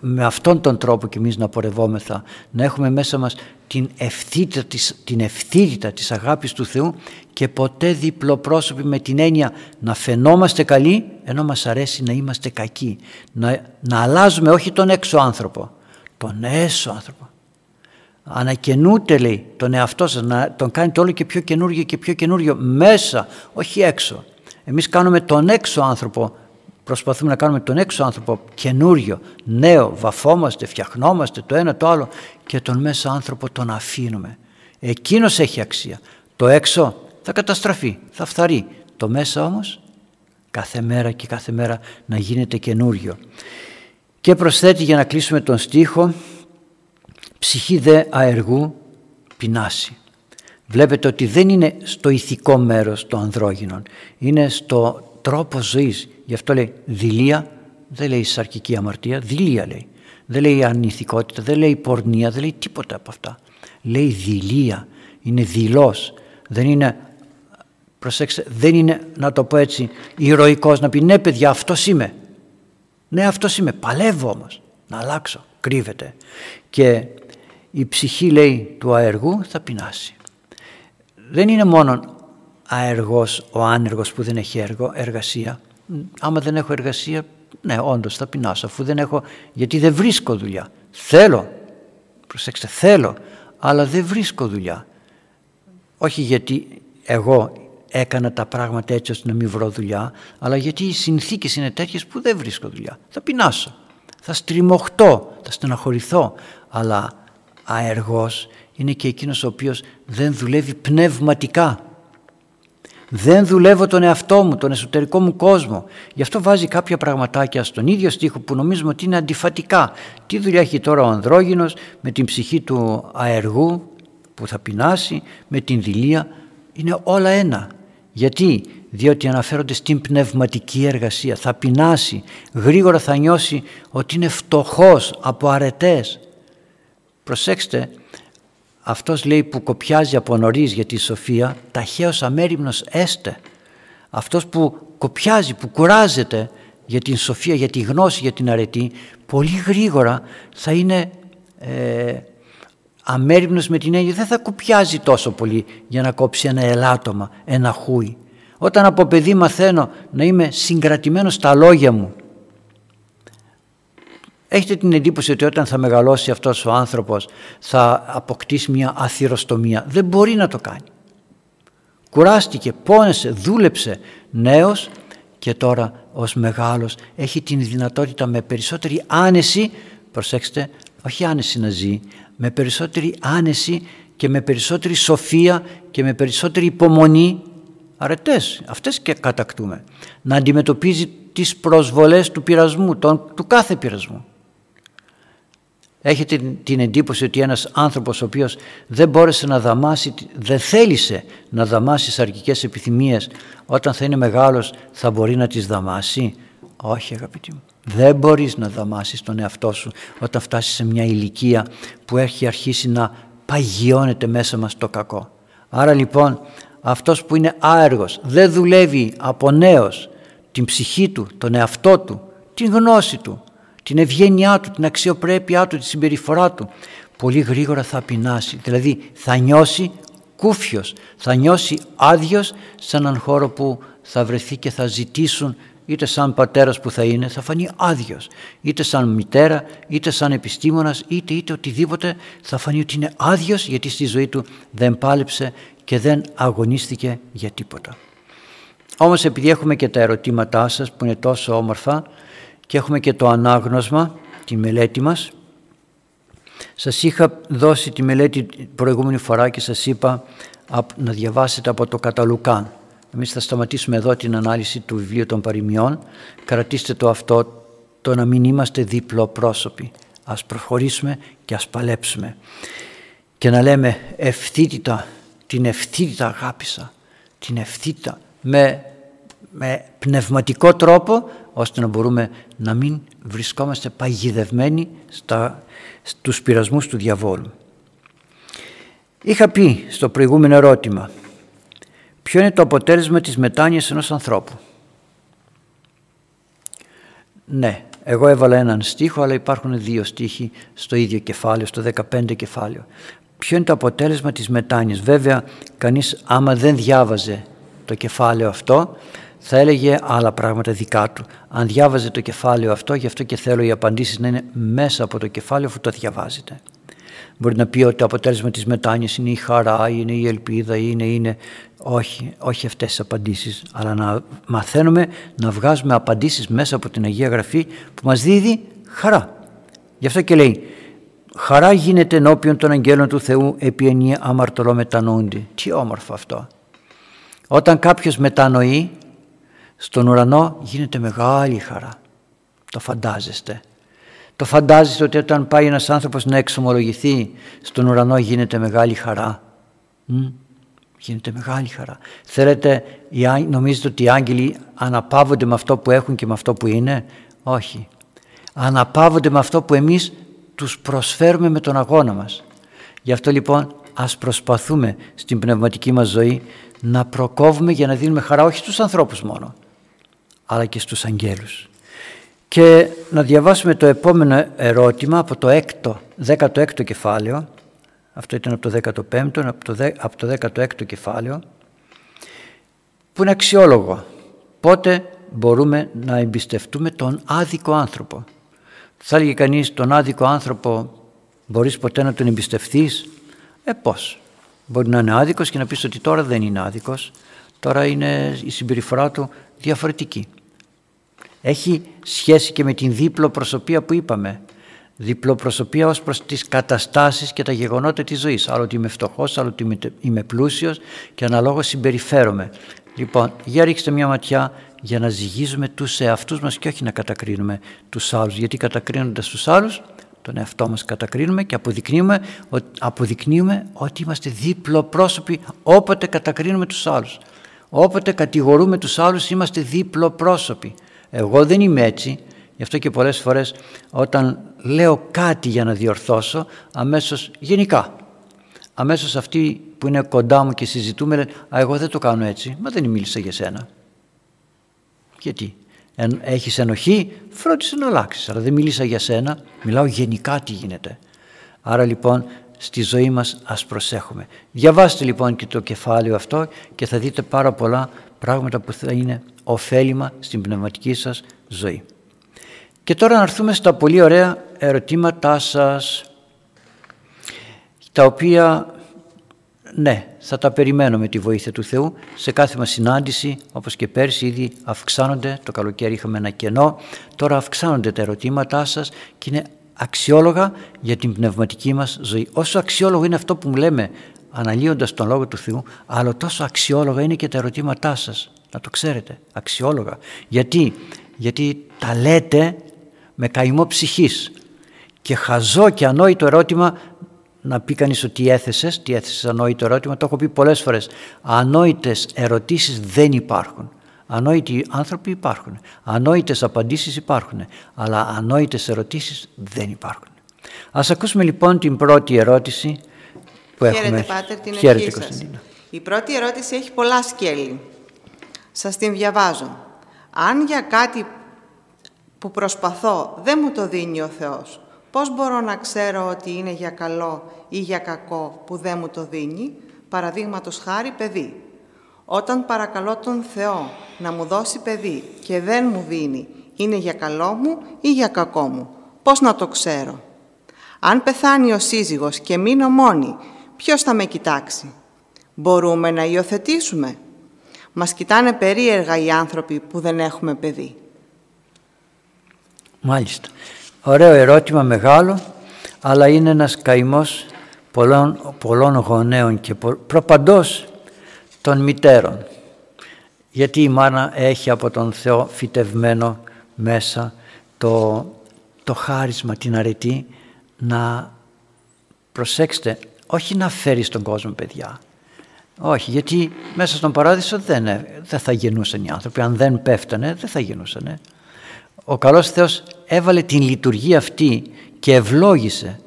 με αυτόν τον τρόπο και εμείς να πορευόμεθα να έχουμε μέσα μας την ευθύτητα της, την ευθύτητα της αγάπης του Θεού και ποτέ διπλοπρόσωποι με την έννοια να φαινόμαστε καλοί ενώ μας αρέσει να είμαστε κακοί. Να, να αλλάζουμε όχι τον έξω άνθρωπο, τον έσω άνθρωπο. Ανακαινούται λέει τον εαυτό σας, να τον κάνετε όλο και πιο καινούργιο και πιο καινούργιο μέσα, όχι έξω. Εμείς κάνουμε τον έξω άνθρωπο, προσπαθούμε να κάνουμε τον έξω άνθρωπο καινούριο, νέο, βαφόμαστε, φτιαχνόμαστε το ένα το άλλο και τον μέσα άνθρωπο τον αφήνουμε. Εκείνος έχει αξία. Το έξω θα καταστραφεί, θα φθαρεί. Το μέσα όμως κάθε μέρα και κάθε μέρα να γίνεται καινούριο. Και προσθέτει για να κλείσουμε τον στίχο ψυχή δε αεργού πεινάσει. Βλέπετε ότι δεν είναι στο ηθικό μέρος των ανδρόγυνων, είναι στο τρόπο ζωής, Γι' αυτό λέει δηλία, δεν λέει σαρκική αμαρτία, δηλία λέει. Δεν λέει αρνηθικότητα, δεν λέει πορνεία, δεν λέει τίποτα από αυτά. Λέει δηλία, είναι δηλός, δεν είναι, προσέξτε, δεν είναι να το πω έτσι ηρωικός να πει ναι παιδιά αυτός είμαι. Ναι αυτός είμαι, παλεύω όμως να αλλάξω, κρύβεται. Και η ψυχή λέει του αεργού θα πεινάσει. Δεν είναι μόνο αεργός ο άνεργος που δεν έχει έργο, εργασία. Άμα δεν έχω εργασία, ναι όντως θα πεινάσω αφού δεν έχω, γιατί δεν βρίσκω δουλειά. Θέλω, προσέξτε θέλω, αλλά δεν βρίσκω δουλειά. Όχι γιατί εγώ έκανα τα πράγματα έτσι ώστε να μην βρω δουλειά, αλλά γιατί οι συνθήκες είναι τέτοιες που δεν βρίσκω δουλειά. Θα πεινάσω, θα στριμωχτώ, θα στεναχωρηθώ, αλλά αεργός είναι και εκείνος ο οποίος δεν δουλεύει πνευματικά. Δεν δουλεύω τον εαυτό μου, τον εσωτερικό μου κόσμο. Γι' αυτό βάζει κάποια πραγματάκια στον ίδιο στίχο που νομίζουμε ότι είναι αντιφατικά. Τι δουλειά έχει τώρα ο ανδρόγυνος με την ψυχή του αεργού που θα πεινάσει, με την δηλία. Είναι όλα ένα. Γιατί, διότι αναφέρονται στην πνευματική εργασία. Θα πεινάσει, γρήγορα θα νιώσει ότι είναι φτωχός από αρετές. Προσέξτε, αυτός λέει που κοπιάζει από νωρίς για τη σοφία, ταχαίως αμέριμνος έστε. Αυτός που κοπιάζει, που κουράζεται για την σοφία, για τη γνώση, για την αρετή, πολύ γρήγορα θα είναι ε, αμέριμνος με την έννοια, δεν θα κοπιάζει τόσο πολύ για να κόψει ένα ελάττωμα, ένα χούι. Όταν από παιδί μαθαίνω να είμαι συγκρατημένος στα λόγια μου, Έχετε την εντύπωση ότι όταν θα μεγαλώσει αυτός ο άνθρωπος θα αποκτήσει μια αθυροστομία. Δεν μπορεί να το κάνει. Κουράστηκε, πόνεσε, δούλεψε νέος και τώρα ως μεγάλος έχει την δυνατότητα με περισσότερη άνεση, προσέξτε, όχι άνεση να ζει, με περισσότερη άνεση και με περισσότερη σοφία και με περισσότερη υπομονή αρετές, αυτές και κατακτούμε, να αντιμετωπίζει τις προσβολές του πειρασμού, του κάθε πειρασμού. Έχετε την εντύπωση ότι ένας άνθρωπος ο οποίος δεν μπόρεσε να δαμάσει, δεν θέλησε να δαμάσει σαρκικές επιθυμίες όταν θα είναι μεγάλος θα μπορεί να τις δαμάσει; Όχι αγαπητοί μου. Δεν μπορείς να δαμάσεις τον εαυτό σου όταν φτάσεις σε μια ηλικία που έχει αρχίσει να παγιώνεται μέσα μας το κακό. Άρα λοιπόν αυτός που είναι άεργος δεν δουλεύει από νέος την ψυχή του, τον εαυτό του, την γνώση του, την ευγένειά του, την αξιοπρέπειά του, τη συμπεριφορά του, πολύ γρήγορα θα πεινάσει. Δηλαδή θα νιώσει κούφιος, θα νιώσει άδειος σε έναν χώρο που θα βρεθεί και θα ζητήσουν είτε σαν πατέρας που θα είναι, θα φανεί άδειος. είτε σαν μητέρα, είτε σαν επιστήμονας, είτε είτε οτιδήποτε θα φανεί ότι είναι άδειος γιατί στη ζωή του δεν πάλεψε και δεν αγωνίστηκε για τίποτα. Όμως επειδή έχουμε και τα ερωτήματά σας που είναι τόσο όμορφα και έχουμε και το ανάγνωσμα, τη μελέτη μας. Σας είχα δώσει τη μελέτη προηγούμενη φορά και σας είπα να διαβάσετε από το Καταλουκάν. Εμείς θα σταματήσουμε εδώ την ανάλυση του βιβλίου των παροιμιών. Κρατήστε το αυτό, το να μην είμαστε δίπλο πρόσωποι. Ας προχωρήσουμε και ας παλέψουμε. Και να λέμε ευθύτητα, την ευθύτητα αγάπησα, την ευθύτητα με, με πνευματικό τρόπο ώστε να μπορούμε να μην βρισκόμαστε παγιδευμένοι στα, στους πειρασμούς του διαβόλου. Είχα πει στο προηγούμενο ερώτημα ποιο είναι το αποτέλεσμα της μετάνοιας ενός ανθρώπου; Ναι, εγώ έβαλα έναν στίχο αλλά υπάρχουν δύο στίχοι στο ίδιο κεφάλαιο, στο 15 κεφάλαιο. Ποιο είναι το αποτέλεσμα της μετάνοιας; Βέβαια κανείς άμα δεν διάβαζε το κεφάλαιο αυτό θα έλεγε άλλα πράγματα δικά του. Αν διάβαζε το κεφάλαιο αυτό, γι' αυτό και θέλω οι απαντήσεις να είναι μέσα από το κεφάλαιο αφού το διαβάζετε. Μπορεί να πει ότι το αποτέλεσμα της μετάνοιας είναι η χαρά, είναι η ελπίδα, είναι, είναι... Όχι, όχι αυτές τις απαντήσεις, αλλά να μαθαίνουμε να βγάζουμε απαντήσεις μέσα από την Αγία Γραφή που μας δίδει χαρά. Γι' αυτό και λέει «Χαρά γίνεται ενώπιον των αγγέλων του Θεού επί ενία αμαρτωλό μετανοούνται». Τι όμορφο αυτό. Όταν κάποιος μετανοεί στον ουρανό γίνεται μεγάλη χαρά. Το φαντάζεστε. Το φαντάζεστε ότι όταν πάει ένας άνθρωπος να εξομολογηθεί στον ουρανό γίνεται μεγάλη χαρά. γίνεται μεγάλη χαρά. Θέλετε, νομίζετε ότι οι άγγελοι αναπαύονται με αυτό που έχουν και με αυτό που είναι; Όχι. Αναπαύονται με αυτό που εμείς τους προσφέρουμε με τον αγώνα μας. Γι' αυτό λοιπόν ας προσπαθούμε στην πνευματική μας ζωή να προκόβουμε για να δίνουμε χαρά όχι στους ανθρώπους μόνο, αλλά και στους αγγέλους. Και να διαβάσουμε το επόμενο ερώτημα από το 6ο, 16ο κεφάλαιο, αυτό ήταν από το 15ο, από το, από το 16ο κεφάλαιο, που είναι αξιόλογο. Πότε μπορούμε να εμπιστευτούμε τον άδικο άνθρωπο; Θα έλεγε κανείς τον άδικο άνθρωπο μπορείς ποτέ να τον εμπιστευτείς; Ε πώς; Μπορεί να είναι άδικος και να πεις ότι τώρα δεν είναι άδικος. Τώρα είναι η συμπεριφορά του διαφορετική. Έχει σχέση και με την δίπλο προσωπία που είπαμε. Διπλοπροσωπία ως προς τις καταστάσεις και τα γεγονότα της ζωής. Άλλο ότι είμαι φτωχός, άλλο ότι είμαι πλούσιος και αναλόγως συμπεριφέρομαι. Λοιπόν, για ρίξτε μια ματιά για να ζυγίζουμε τους εαυτούς μας και όχι να κατακρίνουμε τους άλλους. Γιατί κατακρίνοντας τους άλλους, τον εαυτό μας κατακρίνουμε και αποδεικνύουμε, αποδεικνύουμε ότι είμαστε διπλοπρόσωποι όποτε κατακρίνουμε τους άλλους. Όποτε κατηγορούμε τους άλλους είμαστε διπλοπρόσωποι. Εγώ δεν είμαι έτσι, γι' αυτό και πολλές φορές όταν λέω κάτι για να διορθώσω, αμέσως γενικά, αμέσως αυτοί που είναι κοντά μου και συζητούμε λένε «Α, εγώ δεν το κάνω έτσι, μα δεν μίλησα για σένα». Γιατί, έχεις ενοχή, φρόντισε να αλλάξεις. Αλλά δεν μίλησα για σένα, μιλάω γενικά τι γίνεται. Άρα λοιπόν στη ζωή μας ας προσέχουμε. Διαβάστε λοιπόν και το κεφάλαιο αυτό και θα δείτε πάρα πολλά πράγματα που θα είναι ωφέλιμα στην πνευματική σας ζωή. Και τώρα να έρθουμε στα πολύ ωραία ερωτήματά σας τα οποία ναι, θα τα περιμένω με τη βοήθεια του Θεού. Σε κάθε μας συνάντηση, όπως και πέρσι, ήδη αυξάνονται, το καλοκαίρι είχαμε ένα κενό, τώρα αυξάνονται τα ερωτήματά σας και είναι αξιόλογα για την πνευματική μας ζωή. Όσο αξιόλογο είναι αυτό που μου λέμε αναλύοντας τον Λόγο του Θεού, αλλά τόσο αξιόλογα είναι και τα ερωτήματά σας. Να το ξέρετε, αξιόλογα. Γιατί, Γιατί τα λέτε με καημό ψυχής και χαζό και ανόητο ερώτημα να πει κανείς ότι έθεσες, τι έθεσες ανόητο ερώτημα, το έχω πει πολλές φορές. Ανόητες ερωτήσεις δεν υπάρχουν. Ανόητοι άνθρωποι υπάρχουν. Ανόητες απαντήσεις υπάρχουν. Αλλά ανόητες ερωτήσεις δεν υπάρχουν. Ας ακούσουμε λοιπόν την πρώτη ερώτηση που
Χαίρετε,
έχουμε.
Πάτερ, την Χαίρετε, Κωνσταντίνα. Η πρώτη ερώτηση έχει πολλά σκέλη. Σας την διαβάζω. Αν για κάτι που προσπαθώ δεν μου το δίνει ο Θεός, Πώς μπορώ να ξέρω ότι είναι για καλό ή για κακό που δεν μου το δίνει, παραδείγματος χάρη παιδί. Όταν παρακαλώ τον Θεό να μου δώσει παιδί και δεν μου δίνει, είναι για καλό μου ή για κακό μου; Πώς να το ξέρω; Αν πεθάνει ο σύζυγος και μείνω μόνη, ποιος θα με κοιτάξει; Μπορούμε να υιοθετήσουμε; Μας κοιτάνε περίεργα οι άνθρωποι που δεν έχουμε παιδί.
Μάλιστα. Ωραίο ερώτημα μεγάλο, αλλά είναι ένας καημός πολλών, πολλών γονέων και προπαντός των μητέρων. Γιατί η μάνα έχει από τον Θεό φυτευμένο μέσα το, το χάρισμα, την αρετή να προσέξτε, όχι να φέρει στον κόσμο παιδιά. Όχι, γιατί μέσα στον παράδεισο δεν, δεν θα γεννούσαν οι άνθρωποι. Αν δεν πέφτανε, δεν θα γεννούσαν ο καλός Θεός έβαλε την λειτουργία αυτή και ευλόγησε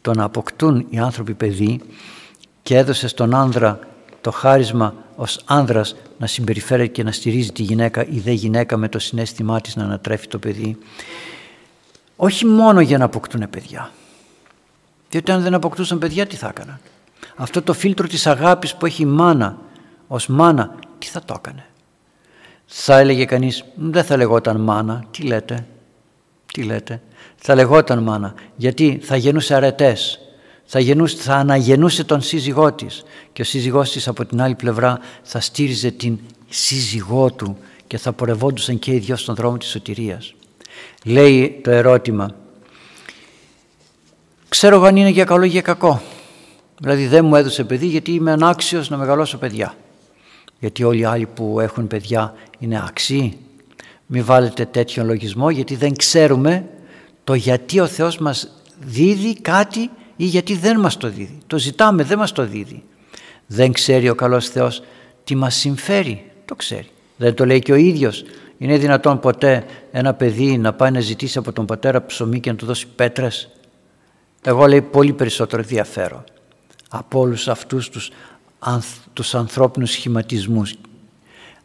το να αποκτούν οι άνθρωποι παιδί και έδωσε στον άνδρα το χάρισμα ως άνδρας να συμπεριφέρει και να στηρίζει τη γυναίκα ή δε γυναίκα με το συνέστημά της να ανατρέφει το παιδί. Όχι μόνο για να αποκτούν παιδιά. Διότι αν δεν αποκτούσαν παιδιά τι θα έκαναν; Αυτό το φίλτρο της αγάπης που έχει η μάνα ως μάνα τι θα το έκανε; Θα έλεγε κανείς δεν θα λεγόταν μάνα τι λέτε τι λέτε θα λεγόταν μάνα γιατί θα γεννούσε αρετές θα, γεννούσε, θα αναγεννούσε τον σύζυγό της και ο σύζυγός της από την άλλη πλευρά θα στήριζε την σύζυγό του και θα πορευόντουσαν και οι δυο στον δρόμο της σωτηρίας. Λέει το ερώτημα ξέρω αν είναι για καλό ή για κακό. Δηλαδή δεν μου έδωσε παιδί γιατί είμαι ανάξιος να μεγαλώσω παιδιά. Γιατί όλοι οι άλλοι που έχουν παιδιά είναι άξιοι. Μην βάλετε τέτοιο λογισμό γιατί δεν ξέρουμε το γιατί ο Θεός μας δίδει κάτι ή γιατί δεν μας το δίδει. Το ζητάμε, δεν μας το δίδει. Δεν ξέρει ο καλός Θεός τι μας συμφέρει. Το ξέρει. Δεν το λέει και ο ίδιος. Είναι δυνατόν ποτέ ένα παιδί να πάει να ζητήσει από τον πατέρα ψωμί και να του δώσει πέτρες; Εγώ λέει πολύ περισσότερο ενδιαφέρον από όλους αυτούς τους, τους ανθρώπινους σχηματισμούς.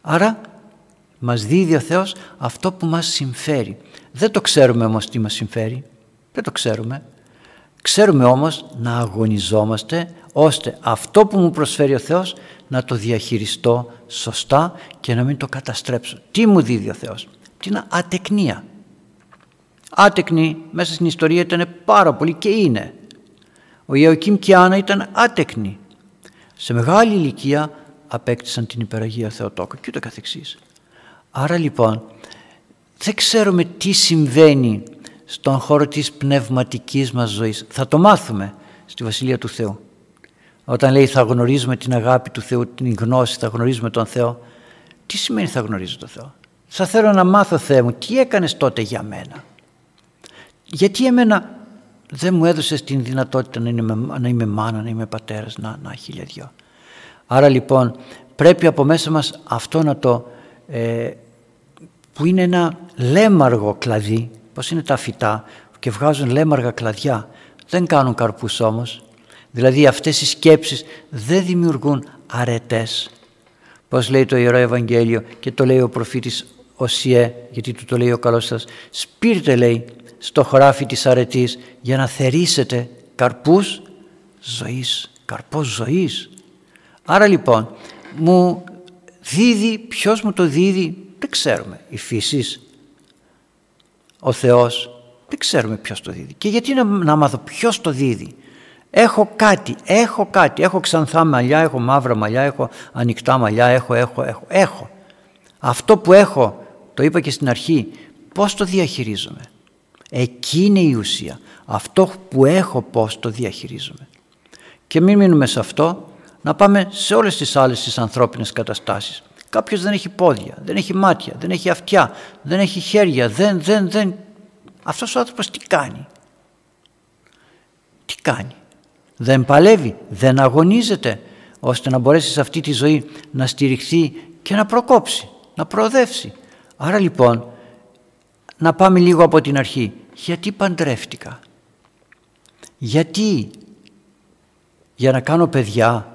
Άρα μας δίδει ο Θεός αυτό που μας συμφέρει. Δεν το ξέρουμε όμως τι μας συμφέρει. Δεν το ξέρουμε. Ξέρουμε όμως να αγωνιζόμαστε ώστε αυτό που μου προσφέρει ο Θεός να το διαχειριστώ σωστά και να μην το καταστρέψω. Τι μου δίδει ο Θεός; Την ατεκνία. Άτεκνη μέσα στην ιστορία ήταν πάρα πολύ και είναι. Ο Ιωκίμ και Άννα ήταν άτεκνοι. Σε μεγάλη ηλικία απέκτησαν την υπεραγία Θεοτόκο και ούτω καθεξής. Άρα λοιπόν δεν ξέρουμε τι συμβαίνει στον χώρο της πνευματικής μας ζωής. Θα το μάθουμε στη Βασιλεία του Θεού. Όταν λέει θα γνωρίζουμε την αγάπη του Θεού, την γνώση, θα γνωρίζουμε τον Θεό. Τι σημαίνει θα γνωρίζω τον Θεό. Θα θέλω να μάθω Θεέ μου, τι έκανες τότε για μένα; Γιατί εμένα δεν μου έδωσες την δυνατότητα να είμαι, να είμαι μάνα, να είμαι πατέρας, να, να χίλια δυο. Άρα λοιπόν πρέπει από μέσα μας αυτό να το, ε, που είναι ένα λέμαργο κλαδί, πως είναι τα φυτά και βγάζουν λέμαργα κλαδιά, δεν κάνουν καρπούς όμως. Δηλαδή αυτές οι σκέψεις δεν δημιουργούν αρετές. Πώς λέει το Ιερό Ευαγγέλιο και το λέει ο προφήτης Οσιέ, γιατί του το λέει ο καλός σας, σπήρτε λέει στο χωράφι της αρετής για να θερήσετε καρπούς ζωής, καρπός ζωής. Άρα λοιπόν μου δίδει, ποιος μου το δίδει, δεν ξέρουμε. Η φύσης, ο Θεός, δεν ξέρουμε ποιος το δίδει. Και γιατί να, να μάθω ποιος το δίδει. Έχω κάτι, έχω κάτι, έχω ξανθά μαλλιά, έχω μαύρα μαλλιά, έχω ανοιχτά μαλλιά, έχω, έχω, έχω, έχω. Αυτό που έχω, το είπα και στην αρχή, πώς το διαχειρίζομαι; Εκεί είναι η ουσία. Αυτό που έχω πώς το διαχειρίζομαι; Και μην μείνουμε σε αυτό, να πάμε σε όλες τις άλλες τις ανθρώπινες καταστάσεις. Κάποιος δεν έχει πόδια, δεν έχει μάτια, δεν έχει αυτιά, δεν έχει χέρια, δεν, δεν, δεν. Αυτός ο άνθρωπος τι κάνει; Τι κάνει; Δεν παλεύει, δεν αγωνίζεται ώστε να μπορέσει σε αυτή τη ζωή να στηριχθεί και να προκόψει, να προοδεύσει. Άρα λοιπόν να πάμε λίγο από την αρχή. Γιατί παντρεύτηκα; Γιατί; Για να κάνω παιδιά.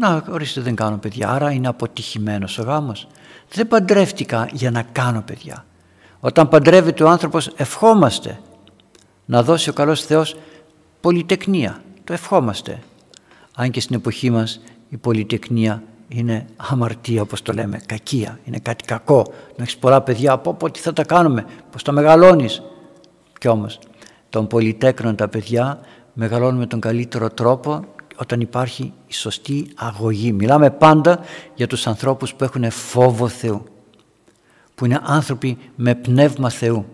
Να ορίστε δεν κάνω παιδιά άρα είναι αποτυχημένος ο γάμος. Δεν παντρεύτηκα για να κάνω παιδιά. Όταν παντρεύεται ο άνθρωπος ευχόμαστε να δώσει ο καλός Θεός πολυτεκνία. Το ευχόμαστε. Αν και στην εποχή μας η πολυτεκνία είναι αμαρτία όπως το λέμε, κακία, είναι κάτι κακό. Να έχεις πολλά παιδιά, από πω τι θα τα κάνουμε, πώς τα μεγαλώνεις. Κι όμως τον πολυτέκνων τα παιδιά μεγαλώνουν με τον καλύτερο τρόπο όταν υπάρχει η σωστή αγωγή. Μιλάμε πάντα για τους ανθρώπους που έχουν φόβο Θεού, που είναι άνθρωποι με πνεύμα Θεού.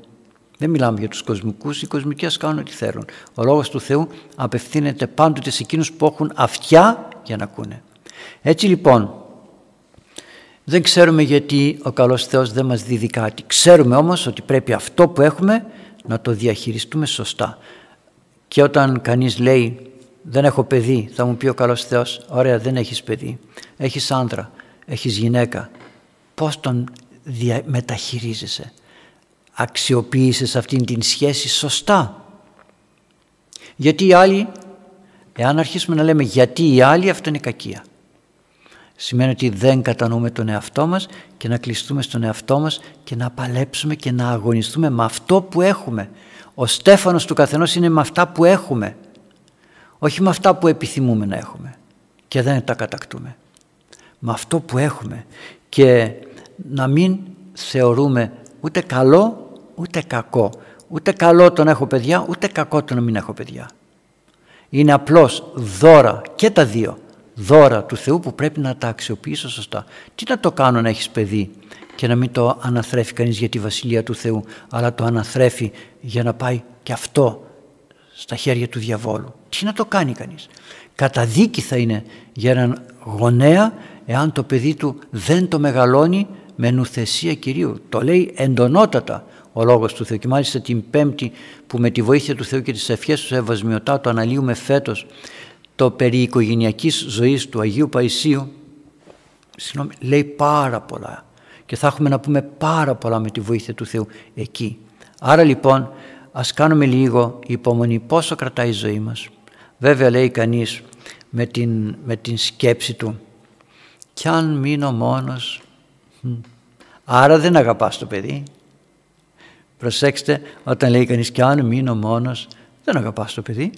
Δεν μιλάμε για τους κοσμικούς, οι κοσμικοί ας κάνουν ό,τι θέλουν. Ο λόγος του Θεού απευθύνεται πάντοτε σε εκείνους που έχουν αυτιά για να ακούνε. Έτσι λοιπόν, δεν ξέρουμε γιατί ο καλός Θεός δεν μας δίδει κάτι. Ξέρουμε όμως ότι πρέπει αυτό που έχουμε να το διαχειριστούμε σωστά. Και όταν κανείς λέει δεν έχω παιδί, θα μου πει ο καλός Θεός, ωραία δεν έχεις παιδί, έχεις άντρα, έχεις γυναίκα. Πώς τον δια... μεταχειρίζεσαι, αξιοποίησες αυτήν την σχέση σωστά; Γιατί οι άλλοι, εάν αρχίσουμε να λέμε γιατί οι άλλοι, αυτό είναι κακία σημαίνει ότι δεν κατανοούμε τον εαυτό μας και να κλειστούμε στον εαυτό μας και να παλέψουμε και να αγωνιστούμε με αυτό που έχουμε. Ο στέφανος του καθενός είναι με αυτά που έχουμε, όχι με αυτά που επιθυμούμε να έχουμε και δεν τα κατακτούμε. Με αυτό που έχουμε και να μην θεωρούμε ούτε καλό ούτε κακό. Ούτε καλό το να έχω παιδιά, ούτε κακό το να μην έχω παιδιά. Είναι απλώς δώρα και τα δύο δώρα του Θεού που πρέπει να τα αξιοποιήσω σωστά. Τι να το κάνω να έχεις παιδί και να μην το αναθρέφει κανείς για τη Βασιλεία του Θεού αλλά το αναθρέφει για να πάει και αυτό στα χέρια του διαβόλου. Τι να το κάνει κανείς. Καταδίκη θα είναι για έναν γονέα εάν το παιδί του δεν το μεγαλώνει με νουθεσία Κυρίου. Το λέει εντονότατα ο Λόγος του Θεού και μάλιστα την Πέμπτη που με τη βοήθεια του Θεού και τις ευχές του Ευασμιωτά το αναλύουμε φέτος το περί οικογενειακής ζωής του Αγίου Παϊσίου συγγνώμη, λέει πάρα πολλά και θα έχουμε να πούμε πάρα πολλά με τη βοήθεια του Θεού εκεί. Άρα λοιπόν ας κάνουμε λίγο υπομονή πόσο κρατάει η ζωή μας. Βέβαια λέει κανείς με την, με την σκέψη του κι αν μείνω μόνος άρα δεν αγαπάς το παιδί προσέξτε όταν λέει κανείς κι αν μείνω μόνος δεν αγαπάς το παιδί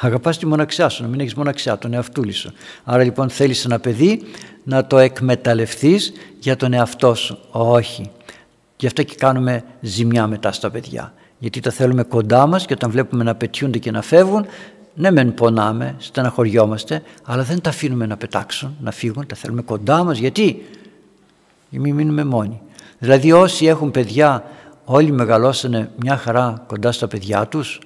αγαπάς τη μοναξιά σου να μην έχεις μοναξιά τον εαυτούλη σου άρα λοιπόν θέλεις ένα παιδί να το εκμεταλλευτείς για τον εαυτό σου. Όχι. Γι' αυτό και κάνουμε ζημιά μετά στα παιδιά γιατί τα θέλουμε κοντά μας και όταν βλέπουμε να πετιούνται και να φεύγουν ναι μεν πονάμε, στεναχωριόμαστε, αλλά δεν τα αφήνουμε να πετάξουν, να φύγουν, τα θέλουμε κοντά μας. Γιατί; Για μην μείνουμε μόνοι. Δηλαδή όσοι έχουν παιδιά, όλοι μεγαλώσανε μια χαρά κοντά στα παιδιά τους,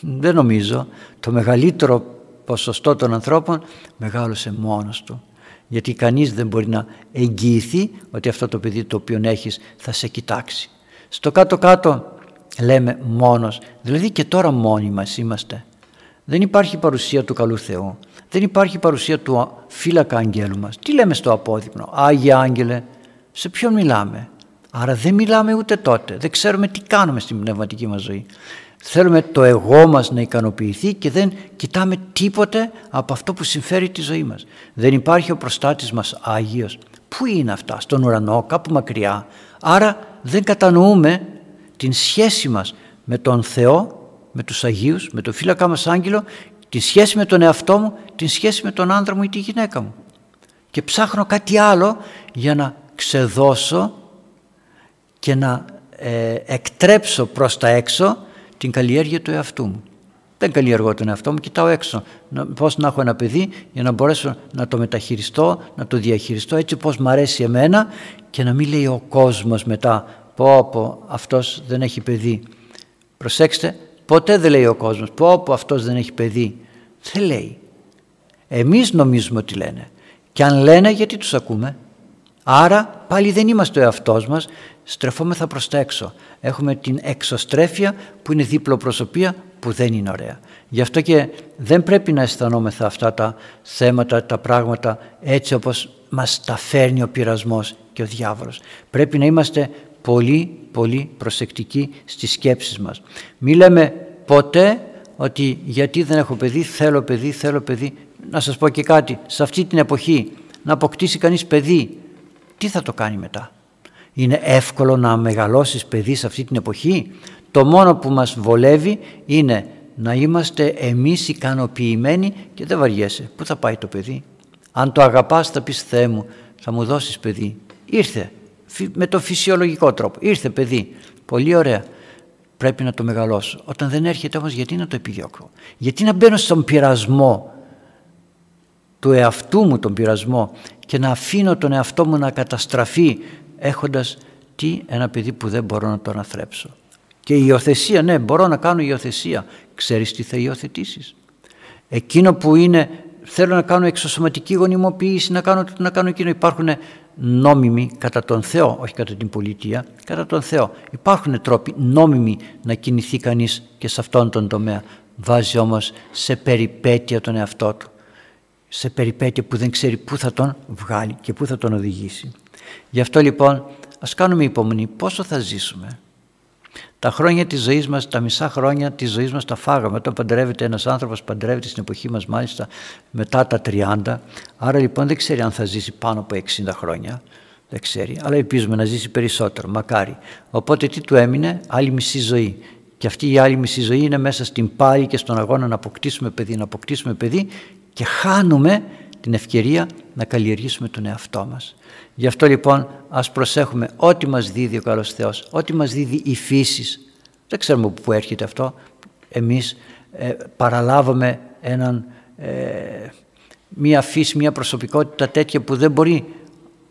δεν νομίζω. Το μεγαλύτερο ποσοστό των ανθρώπων μεγάλωσε μόνος του. Γιατί κανείς δεν μπορεί να εγγυηθεί ότι αυτό το παιδί το οποίο έχεις θα σε κοιτάξει. Στο κάτω-κάτω λέμε μόνος, δηλαδή και τώρα μόνοι μας είμαστε. Δεν υπάρχει παρουσία του καλού Θεού. Δεν υπάρχει παρουσία του φύλακα αγγέλου μας. Τι λέμε στο απόδεικνο. Άγιε Άγγελε, σε ποιον μιλάμε; Άρα δεν μιλάμε ούτε τότε. Δεν ξέρουμε τι κάνουμε στην πνευματική μας ζωή. Θέλουμε το εγώ μας να ικανοποιηθεί και δεν κοιτάμε τίποτε από αυτό που συμφέρει τη ζωή μας. Δεν υπάρχει ο προστάτης μας Άγιος. Πού είναι αυτά, στον ουρανό, κάπου μακριά. Άρα δεν κατανοούμε την σχέση μας με τον Θεό με τους Αγίους, με το φύλακά μας άγγελο, τη σχέση με τον εαυτό μου, τη σχέση με τον άντρα μου ή τη γυναίκα μου. Και ψάχνω κάτι άλλο για να ξεδώσω και να ε, εκτρέψω προς τα έξω την καλλιέργεια του εαυτού μου. Δεν καλλιεργώ τον εαυτό μου, κοιτάω έξω να, πώς να έχω ένα παιδί για να μπορέσω να το μεταχειριστώ, να το διαχειριστώ έτσι πώς μ' αρέσει εμένα και να μην λέει ο κόσμος μετά πω πω αυτός δεν έχει παιδί. Προσέξτε, Ποτέ δεν λέει ο κόσμος, πω πω αυτός δεν έχει παιδί. Δεν λέει. Εμείς νομίζουμε ότι λένε. Και αν λένε γιατί τους ακούμε; Άρα πάλι δεν είμαστε ο εαυτός μας, στρεφόμεθα προς τα έξω. Έχουμε την εξωστρέφεια που είναι δίπλο προσωπία που δεν είναι ωραία. Γι' αυτό και δεν πρέπει να αισθανόμεθα αυτά τα θέματα, τα πράγματα έτσι όπως μας τα φέρνει ο πειρασμός και ο διάβολος. Πρέπει να είμαστε πολύ πολύ προσεκτικοί στις σκέψεις μας. Μη λέμε ποτέ ότι γιατί δεν έχω παιδί, θέλω παιδί, θέλω παιδί. Να σας πω και κάτι, σε αυτή την εποχή να αποκτήσει κανείς παιδί, τι θα το κάνει μετά; Είναι εύκολο να μεγαλώσεις παιδί σε αυτή την εποχή; Το μόνο που μας βολεύει είναι να είμαστε εμείς ικανοποιημένοι και δεν βαριέσαι. Πού θα πάει το παιδί; Αν το αγαπάς θα πεις Θεέ μου θα μου δώσεις παιδί. Ήρθε με το φυσιολογικό τρόπο. Ήρθε παιδί, πολύ ωραία, πρέπει να το μεγαλώσω. Όταν δεν έρχεται όμως γιατί να το επιδιώκω; Γιατί να μπαίνω στον πειρασμό του εαυτού μου τον πειρασμό και να αφήνω τον εαυτό μου να καταστραφεί έχοντας τι ένα παιδί που δεν μπορώ να το αναθρέψω. Και η υιοθεσία, ναι μπορώ να κάνω υιοθεσία. Ξέρεις τι θα υιοθετήσεις; Εκείνο που είναι θέλω να κάνω εξωσωματική γονιμοποίηση, να κάνω, να κάνω εκείνο. Υπάρχουν νόμιμοι κατά τον Θεό, όχι κατά την πολιτεία, κατά τον Θεό. Υπάρχουν τρόποι νόμιμοι να κινηθεί κανείς και σε αυτόν τον τομέα. Βάζει όμως σε περιπέτεια τον εαυτό του. Σε περιπέτεια που δεν ξέρει πού θα τον βγάλει και πού θα τον οδηγήσει. Γι' αυτό λοιπόν ας κάνουμε υπομονή πόσο θα ζήσουμε; Τα χρόνια της ζωής μας, τα μισά χρόνια της ζωής μας τα φάγαμε. Όταν παντρεύεται ένας άνθρωπος, παντρεύεται στην εποχή μας μάλιστα μετά τα 30. Άρα λοιπόν δεν ξέρει αν θα ζήσει πάνω από 60 χρόνια. Δεν ξέρει, αλλά ελπίζουμε να ζήσει περισσότερο, μακάρι. Οπότε τι του έμεινε, άλλη μισή ζωή. Και αυτή η άλλη μισή ζωή είναι μέσα στην πάλη και στον αγώνα να αποκτήσουμε παιδί, να αποκτήσουμε παιδί και χάνουμε την ευκαιρία να καλλιεργήσουμε τον εαυτό μας. Γι' αυτό λοιπόν ας προσέχουμε ό,τι μας δίδει ο καλός Θεός, ό,τι μας δίδει η φύση. Δεν ξέρουμε από πού έρχεται αυτό. Εμείς ε, παραλάβαμε έναν, ε, μία φύση, μία προσωπικότητα τέτοια που δεν μπορεί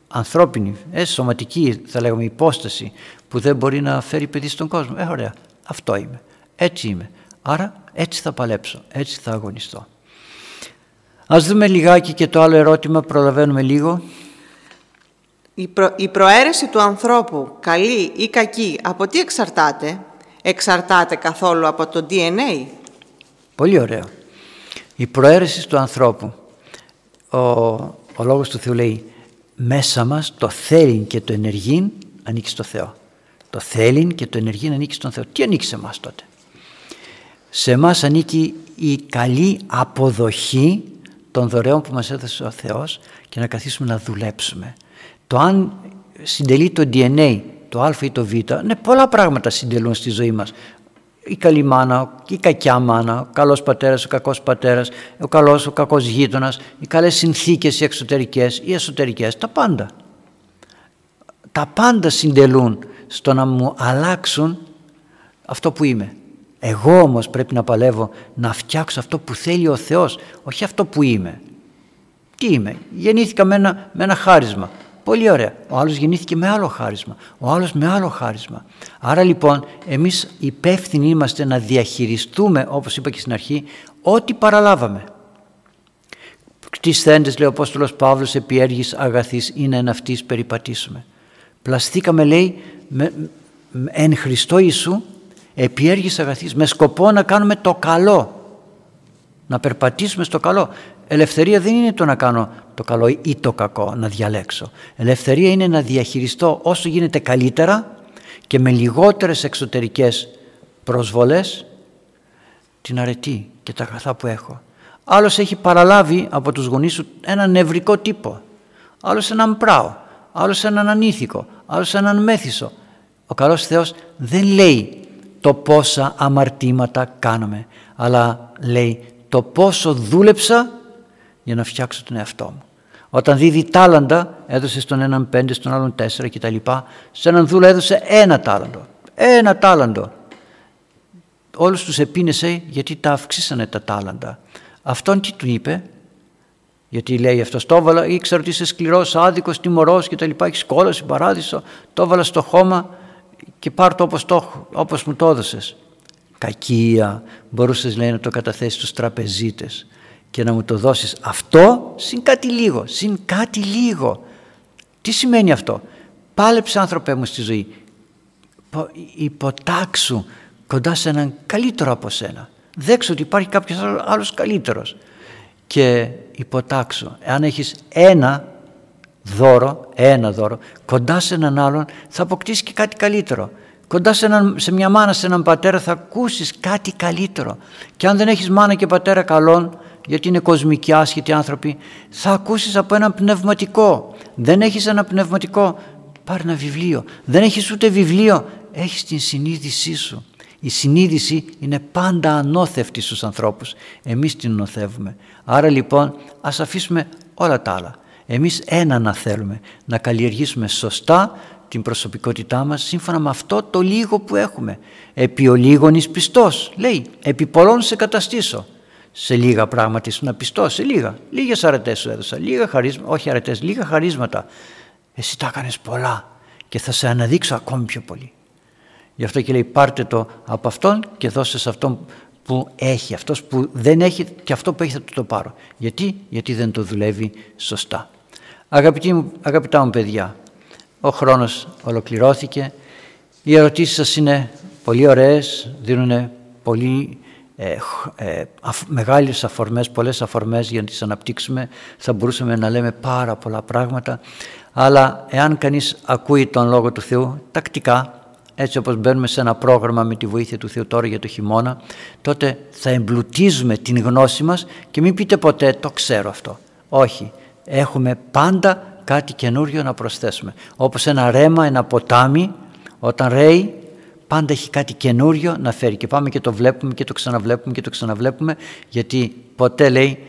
ανθρώπινη, ε, σωματική θα λέγαμε υπόσταση που δεν μπορεί να φέρει παιδί στον κόσμο. Ε, ωραία, αυτό είμαι. Έτσι είμαι. Άρα έτσι θα παλέψω, έτσι θα αγωνιστώ. Ας δούμε λιγάκι και το άλλο ερώτημα, προλαβαίνουμε λίγο.
Η, προ... η προαίρεση του ανθρώπου, καλή ή κακή, από τι εξαρτάται; Εξαρτάται καθόλου από το DNA.
Πολύ ωραίο. Η προαίρεση του ανθρώπου, ο, ο λόγος του Θεού λέει, μέσα μας το θέλει και το ενεργεί ανήκει στο Θεό. Το θέλει και το ενεργεί ανήκει στον Θεό. Τι ανήκει σε εμάς τότε; Σε εμάς ανήκει η καλή αποδοχή των δωρεών που μας έδωσε ο Θεός και να καθίσουμε να δουλέψουμε. Το αν συντελεί το DNA, το α ή το β, ναι πολλά πράγματα συντελούν στη ζωή μας. Η καλή μάνα, η κακιά μάνα, ο καλός πατέρας, ο κακός πατέρας, ο καλός, ο κακός γείτονας, οι καλές συνθήκες οι εξωτερικές, οι εσωτερικές, τα πάντα. Τα πάντα συντελούν στο να μου αλλάξουν αυτό που είμαι. Εγώ όμως πρέπει να παλεύω να φτιάξω αυτό που θέλει ο Θεός, όχι αυτό που είμαι. Τι είμαι, γεννήθηκα με ένα, με ένα χάρισμα. Πολύ ωραία. Ο άλλος γεννήθηκε με άλλο χάρισμα. Ο άλλος με άλλο χάρισμα. Άρα λοιπόν εμείς υπεύθυνοι είμαστε να διαχειριστούμε, όπως είπα και στην αρχή, ό,τι παραλάβαμε. Τις θέντες λέει ο Απόστολος Παύλος επί έργης αγαθής είναι εν αυτής περιπατήσουμε. Πλαστήκαμε λέει με, εν Χριστώ Ιησού επί έργης αγαθής με σκοπό να κάνουμε το καλό. Να περπατήσουμε στο καλό. Ελευθερία δεν είναι το να κάνω το καλό ή το κακό, να διαλέξω. Ελευθερία είναι να διαχειριστώ όσο γίνεται καλύτερα και με λιγότερες εξωτερικές προσβολές την αρετή και τα αγαθά που έχω. Άλλος έχει παραλάβει από τους γονείς σου έναν νευρικό τύπο. Άλλος έναν πράο. Άλλος έναν ανήθικο. Άλλος έναν μέθησο. Ο καλός Θεός δεν λέει το πόσα αμαρτήματα κάναμε. Αλλά λέει το πόσο δούλεψα για να φτιάξω τον εαυτό μου. Όταν δίδει τάλαντα, έδωσε στον έναν πέντε, στον άλλον τέσσερα κτλ. Σε έναν δούλο έδωσε ένα τάλαντο. Ένα τάλαντο. Όλους τους επίνεσε γιατί τα αυξήσανε τα τάλαντα. Αυτόν τι του είπε, γιατί λέει αυτός το έβαλα, ήξερα ότι είσαι σκληρός, άδικος, τιμωρός και τα λοιπά. Έχεις κόλαση, παράδεισο. Το έβαλα στο χώμα και πάρ το όπως, το, όπως μου το έδωσες. Κακία, μπορούσες λέει να το καταθέσεις στους τραπεζίτες και να μου το δώσεις αυτό συν κάτι λίγο, συν κάτι λίγο. Τι σημαίνει αυτό; Πάλεψε άνθρωπε μου στη ζωή. Υποτάξου κοντά σε έναν καλύτερο από σένα. Δέξω ότι υπάρχει κάποιος άλλος καλύτερος. Και υποτάξου. Εάν έχεις ένα δώρο, ένα δώρο, κοντά σε έναν άλλον θα αποκτήσεις και κάτι καλύτερο. Κοντά σε, έναν, σε μια μάνα, σε έναν πατέρα θα ακούσεις κάτι καλύτερο. Και αν δεν έχεις μάνα και πατέρα καλών, γιατί είναι κοσμικοί άσχετοι άνθρωποι, θα ακούσεις από ένα πνευματικό. Δεν έχεις ένα πνευματικό, πάρε ένα βιβλίο. Δεν έχεις ούτε βιβλίο, έχεις την συνείδησή σου. Η συνείδηση είναι πάντα ανώθευτη στους ανθρώπους. Εμείς την νοθεύουμε. Άρα λοιπόν ας αφήσουμε όλα τα άλλα. Εμείς ένα να θέλουμε, να καλλιεργήσουμε σωστά την προσωπικότητά μας σύμφωνα με αυτό το λίγο που έχουμε. Επί ο λίγον εις πιστός, λέει, επί πολλών σε καταστήσω σε λίγα πράγματα ήσουν πιστός, σε λίγα. Λίγες αρετές σου έδωσα, λίγα χαρίσματα, όχι αρετές, λίγα χαρίσματα. Εσύ τα έκανες πολλά και θα σε αναδείξω ακόμη πιο πολύ. Γι' αυτό και λέει πάρτε το από αυτόν και δώσε σε αυτόν που έχει. Αυτός που δεν έχει και αυτό που έχει θα του το πάρω. Γιατί, Γιατί δεν το δουλεύει σωστά. Αγαπητοί, αγαπητά μου παιδιά, ο χρόνος ολοκληρώθηκε. Οι ερωτήσεις σας είναι πολύ ωραίες, δίνουν πολύ ε, ε, μεγάλες αφορμές, πολλές αφορμές για να τις αναπτύξουμε. Θα μπορούσαμε να λέμε πάρα πολλά πράγματα. Αλλά εάν κανείς ακούει τον Λόγο του Θεού τακτικά, έτσι όπως μπαίνουμε σε ένα πρόγραμμα με τη βοήθεια του Θεού τώρα για το χειμώνα, τότε θα εμπλουτίζουμε την γνώση μας και μην πείτε ποτέ το ξέρω αυτό. Όχι, έχουμε πάντα κάτι καινούριο να προσθέσουμε. Όπως ένα ρέμα, ένα ποτάμι, όταν ρέει πάντα έχει κάτι καινούριο να φέρει και πάμε και το βλέπουμε και το ξαναβλέπουμε και το ξαναβλέπουμε γιατί ποτέ λέει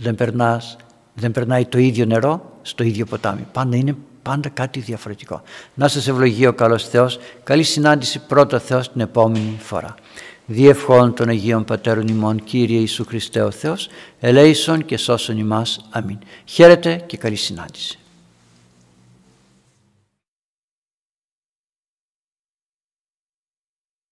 δεν, περνάς, δεν περνάει το ίδιο νερό στο ίδιο ποτάμι. Πάντα είναι πάντα κάτι διαφορετικό. Να σας ευλογεί ο καλός Θεός. Καλή συνάντηση πρώτα Θεός την επόμενη φορά. Διευχών των Αγίων Πατέρων ημών Κύριε Ιησού Χριστέ ο Θεός, ελέησον και σώσον ημάς. Αμήν. Χαίρετε και καλή συνάντηση.